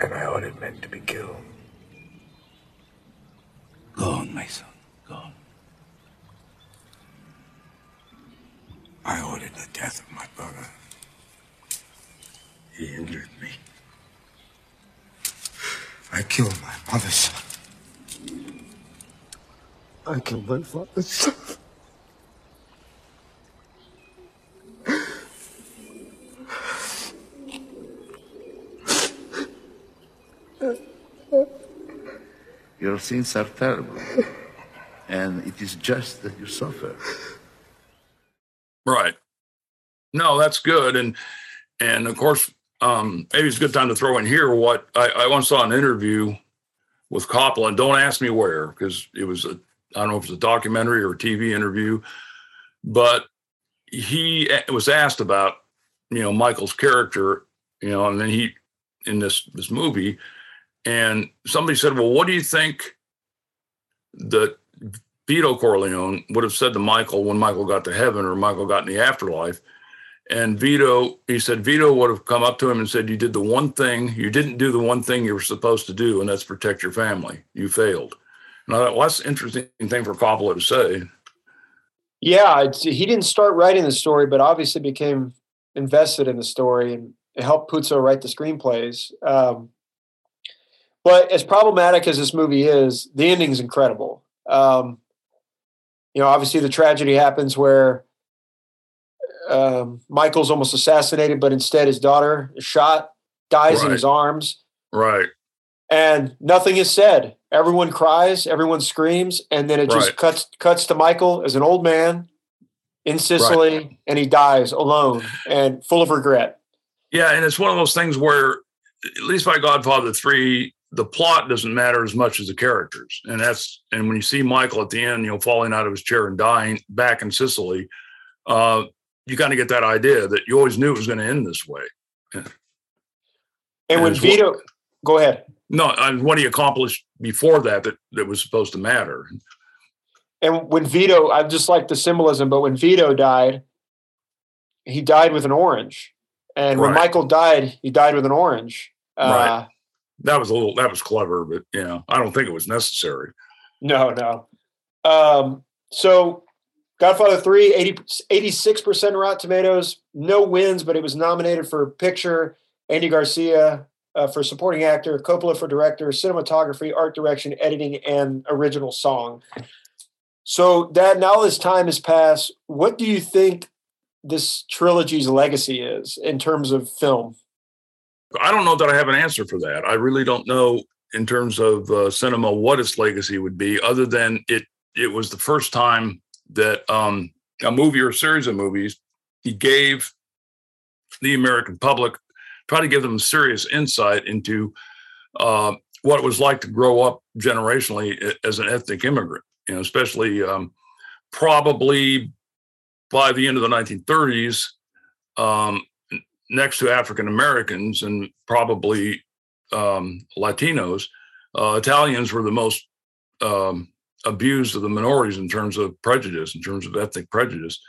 And I ordered men to be killed. Go on, my son. Go on. I ordered the death of my brother. He injured me. I killed my mother's son. I killed my father's son. Your sins are terrible. and it is just that you suffer. Right. No, that's good. And and of course, um, maybe it's a good time to throw in here what I, I once saw an interview with Coppola, and don't ask me where, because it was a I don't know if it was a documentary or a TV interview, but he was asked about, you know, Michael's character, you know, and then he in this this movie, and somebody said, Well, what do you think that Vito Corleone would have said to Michael when Michael got to heaven or Michael got in the afterlife. And Vito, he said, Vito would have come up to him and said, You did the one thing, you didn't do the one thing you were supposed to do, and that's protect your family. You failed. And I thought, an interesting thing for Coppola to say. Yeah, he didn't start writing the story, but obviously became invested in the story and helped Puzo write the screenplays. Um, but as problematic as this movie is, the ending's incredible. Um, you know, obviously the tragedy happens where um, Michael's almost assassinated, but instead his daughter is shot, dies in his arms, Right. and nothing is said. Everyone cries, everyone screams, and then it just Right. cuts cuts to Michael as an old man in Sicily, and he dies alone and full of regret. Yeah. And it's one of those things where, at least by Godfather 3, the plot doesn't matter as much as the characters. And that's, and when you see Michael at the end, you know, falling out of his chair and dying back in Sicily, uh, you kind of get that idea that you always knew it was going to end this way. And And when it's what- Vito, go ahead. No, and what he accomplished before that that, that was supposed to matter. And when Vito, I just like the symbolism, but when Vito died, he died with an orange. And when Right. Michael died, he died with an orange. Uh, Right. That was a little that was clever, but you know, I don't think it was necessary. No, no. Um, so Godfather 3, 80, 86% Rotten Tomatoes, no wins, but it was nominated for picture, Andy Garcia uh, for supporting actor, Coppola for director, cinematography, art direction, editing, and original song. So, Dad, now this time has passed, what do you think this trilogy's legacy is in terms of film? I don't know that I have an answer for that. I really don't know in terms of uh, cinema what its legacy would be, other than it it was the first time that um, a movie or a series of movies he gave the American public try to give them serious insight into uh, what it was like to grow up generationally as an ethnic immigrant. You know, especially um, probably by the end of the 1930s, um, next to African Americans and probably um, Latinos, uh, Italians were the most um, abused of the minorities in terms of prejudice, in terms of ethnic prejudice.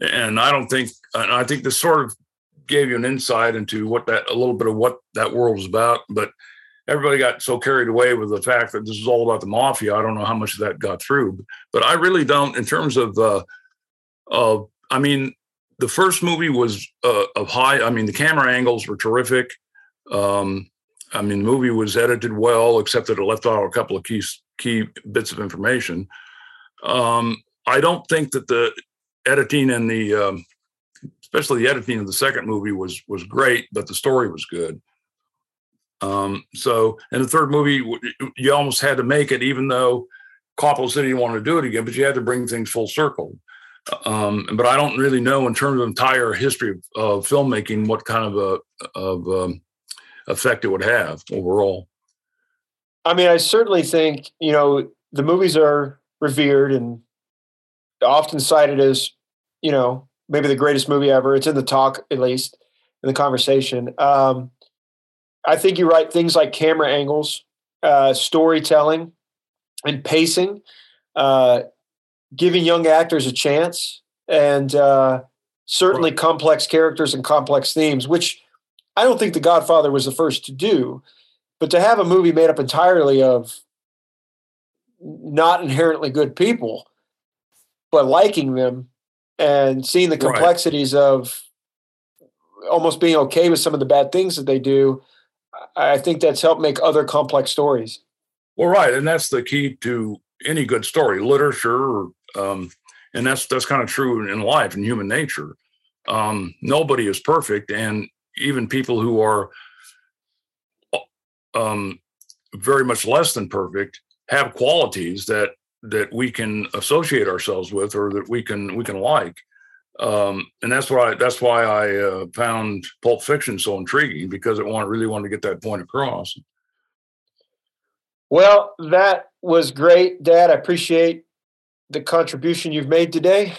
And I don't think, and I think this sort of gave you an insight into what that, a little bit of what that world was about. But everybody got so carried away with the fact that this is all about the mafia. I don't know how much of that got through, but I really don't, in terms of, uh, uh, I mean, the first movie was uh, of high. I mean, the camera angles were terrific. Um, I mean, the movie was edited well, except that it left out a couple of key key bits of information. Um, I don't think that the editing and the, um, especially the editing of the second movie was was great, but the story was good. Um, so, in the third movie, you almost had to make it, even though Coppola said he wanted to do it again, but you had to bring things full circle. Um, but I don't really know in terms of entire history of, filmmaking what kind of a of um, effect it would have overall. I mean, I certainly think you know the movies are revered and often cited as you know maybe the greatest movie ever. It's in the talk at least in the conversation. Um, I think you write. Things like camera angles, uh, storytelling, and pacing. Uh, giving young actors a chance and uh, certainly right. complex characters and complex themes, which I don't think The Godfather was the first to do. But to have a movie made up entirely of not inherently good people, but liking them and seeing the complexities right. of almost being okay with some of the bad things that they do, I think that's helped make other complex stories. Well, right, and that's the key to any good story, literature, um, and that's that's kind of true in life and human nature. Um, nobody is perfect, and even people who are um, very much less than perfect have qualities that that we can associate ourselves with or that we can we can like. Um, and that's why that's why I uh, found Pulp Fiction so intriguing because it want, really wanted to get that point across. Well, that was great, Dad. I appreciate the contribution you've made today.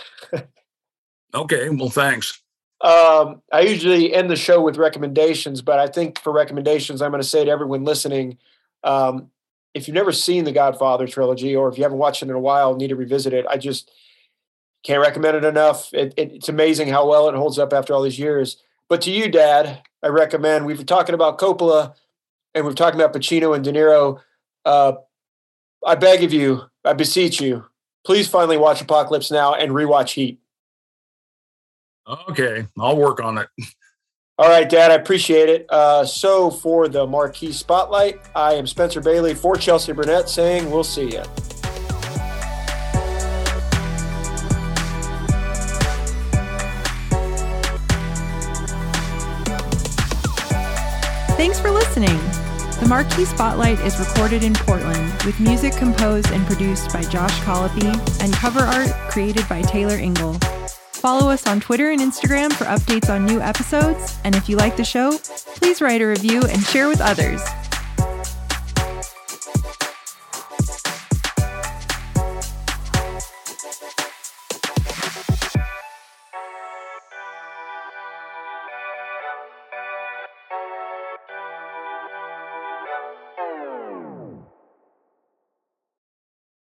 okay, well, thanks. Um, I usually end the show with recommendations, but I think for recommendations, I'm going to say to everyone listening, um, if you've never seen the Godfather trilogy, or if you haven't watched it in a while, need to revisit it. I just can't recommend it enough. It, it, it's amazing how well it holds up after all these years. But to you, Dad, I recommend. We've been talking about Coppola, and we've talking about Pacino and De Niro. Uh, I beg of you, I beseech you, please finally watch Apocalypse Now and rewatch Heat. Okay, I'll work on it. All right, Dad, I appreciate it. Uh, so for the Marquee Spotlight, I am Spencer Bailey for Chelsea Burnett saying we'll see you. Thanks for listening. The Marquee Spotlight is recorded in Portland with music composed and produced by Josh Colopy and cover art created by Taylor Ingle. Follow us on Twitter and Instagram for updates on new episodes. And if you like the show, please write a review and share with others.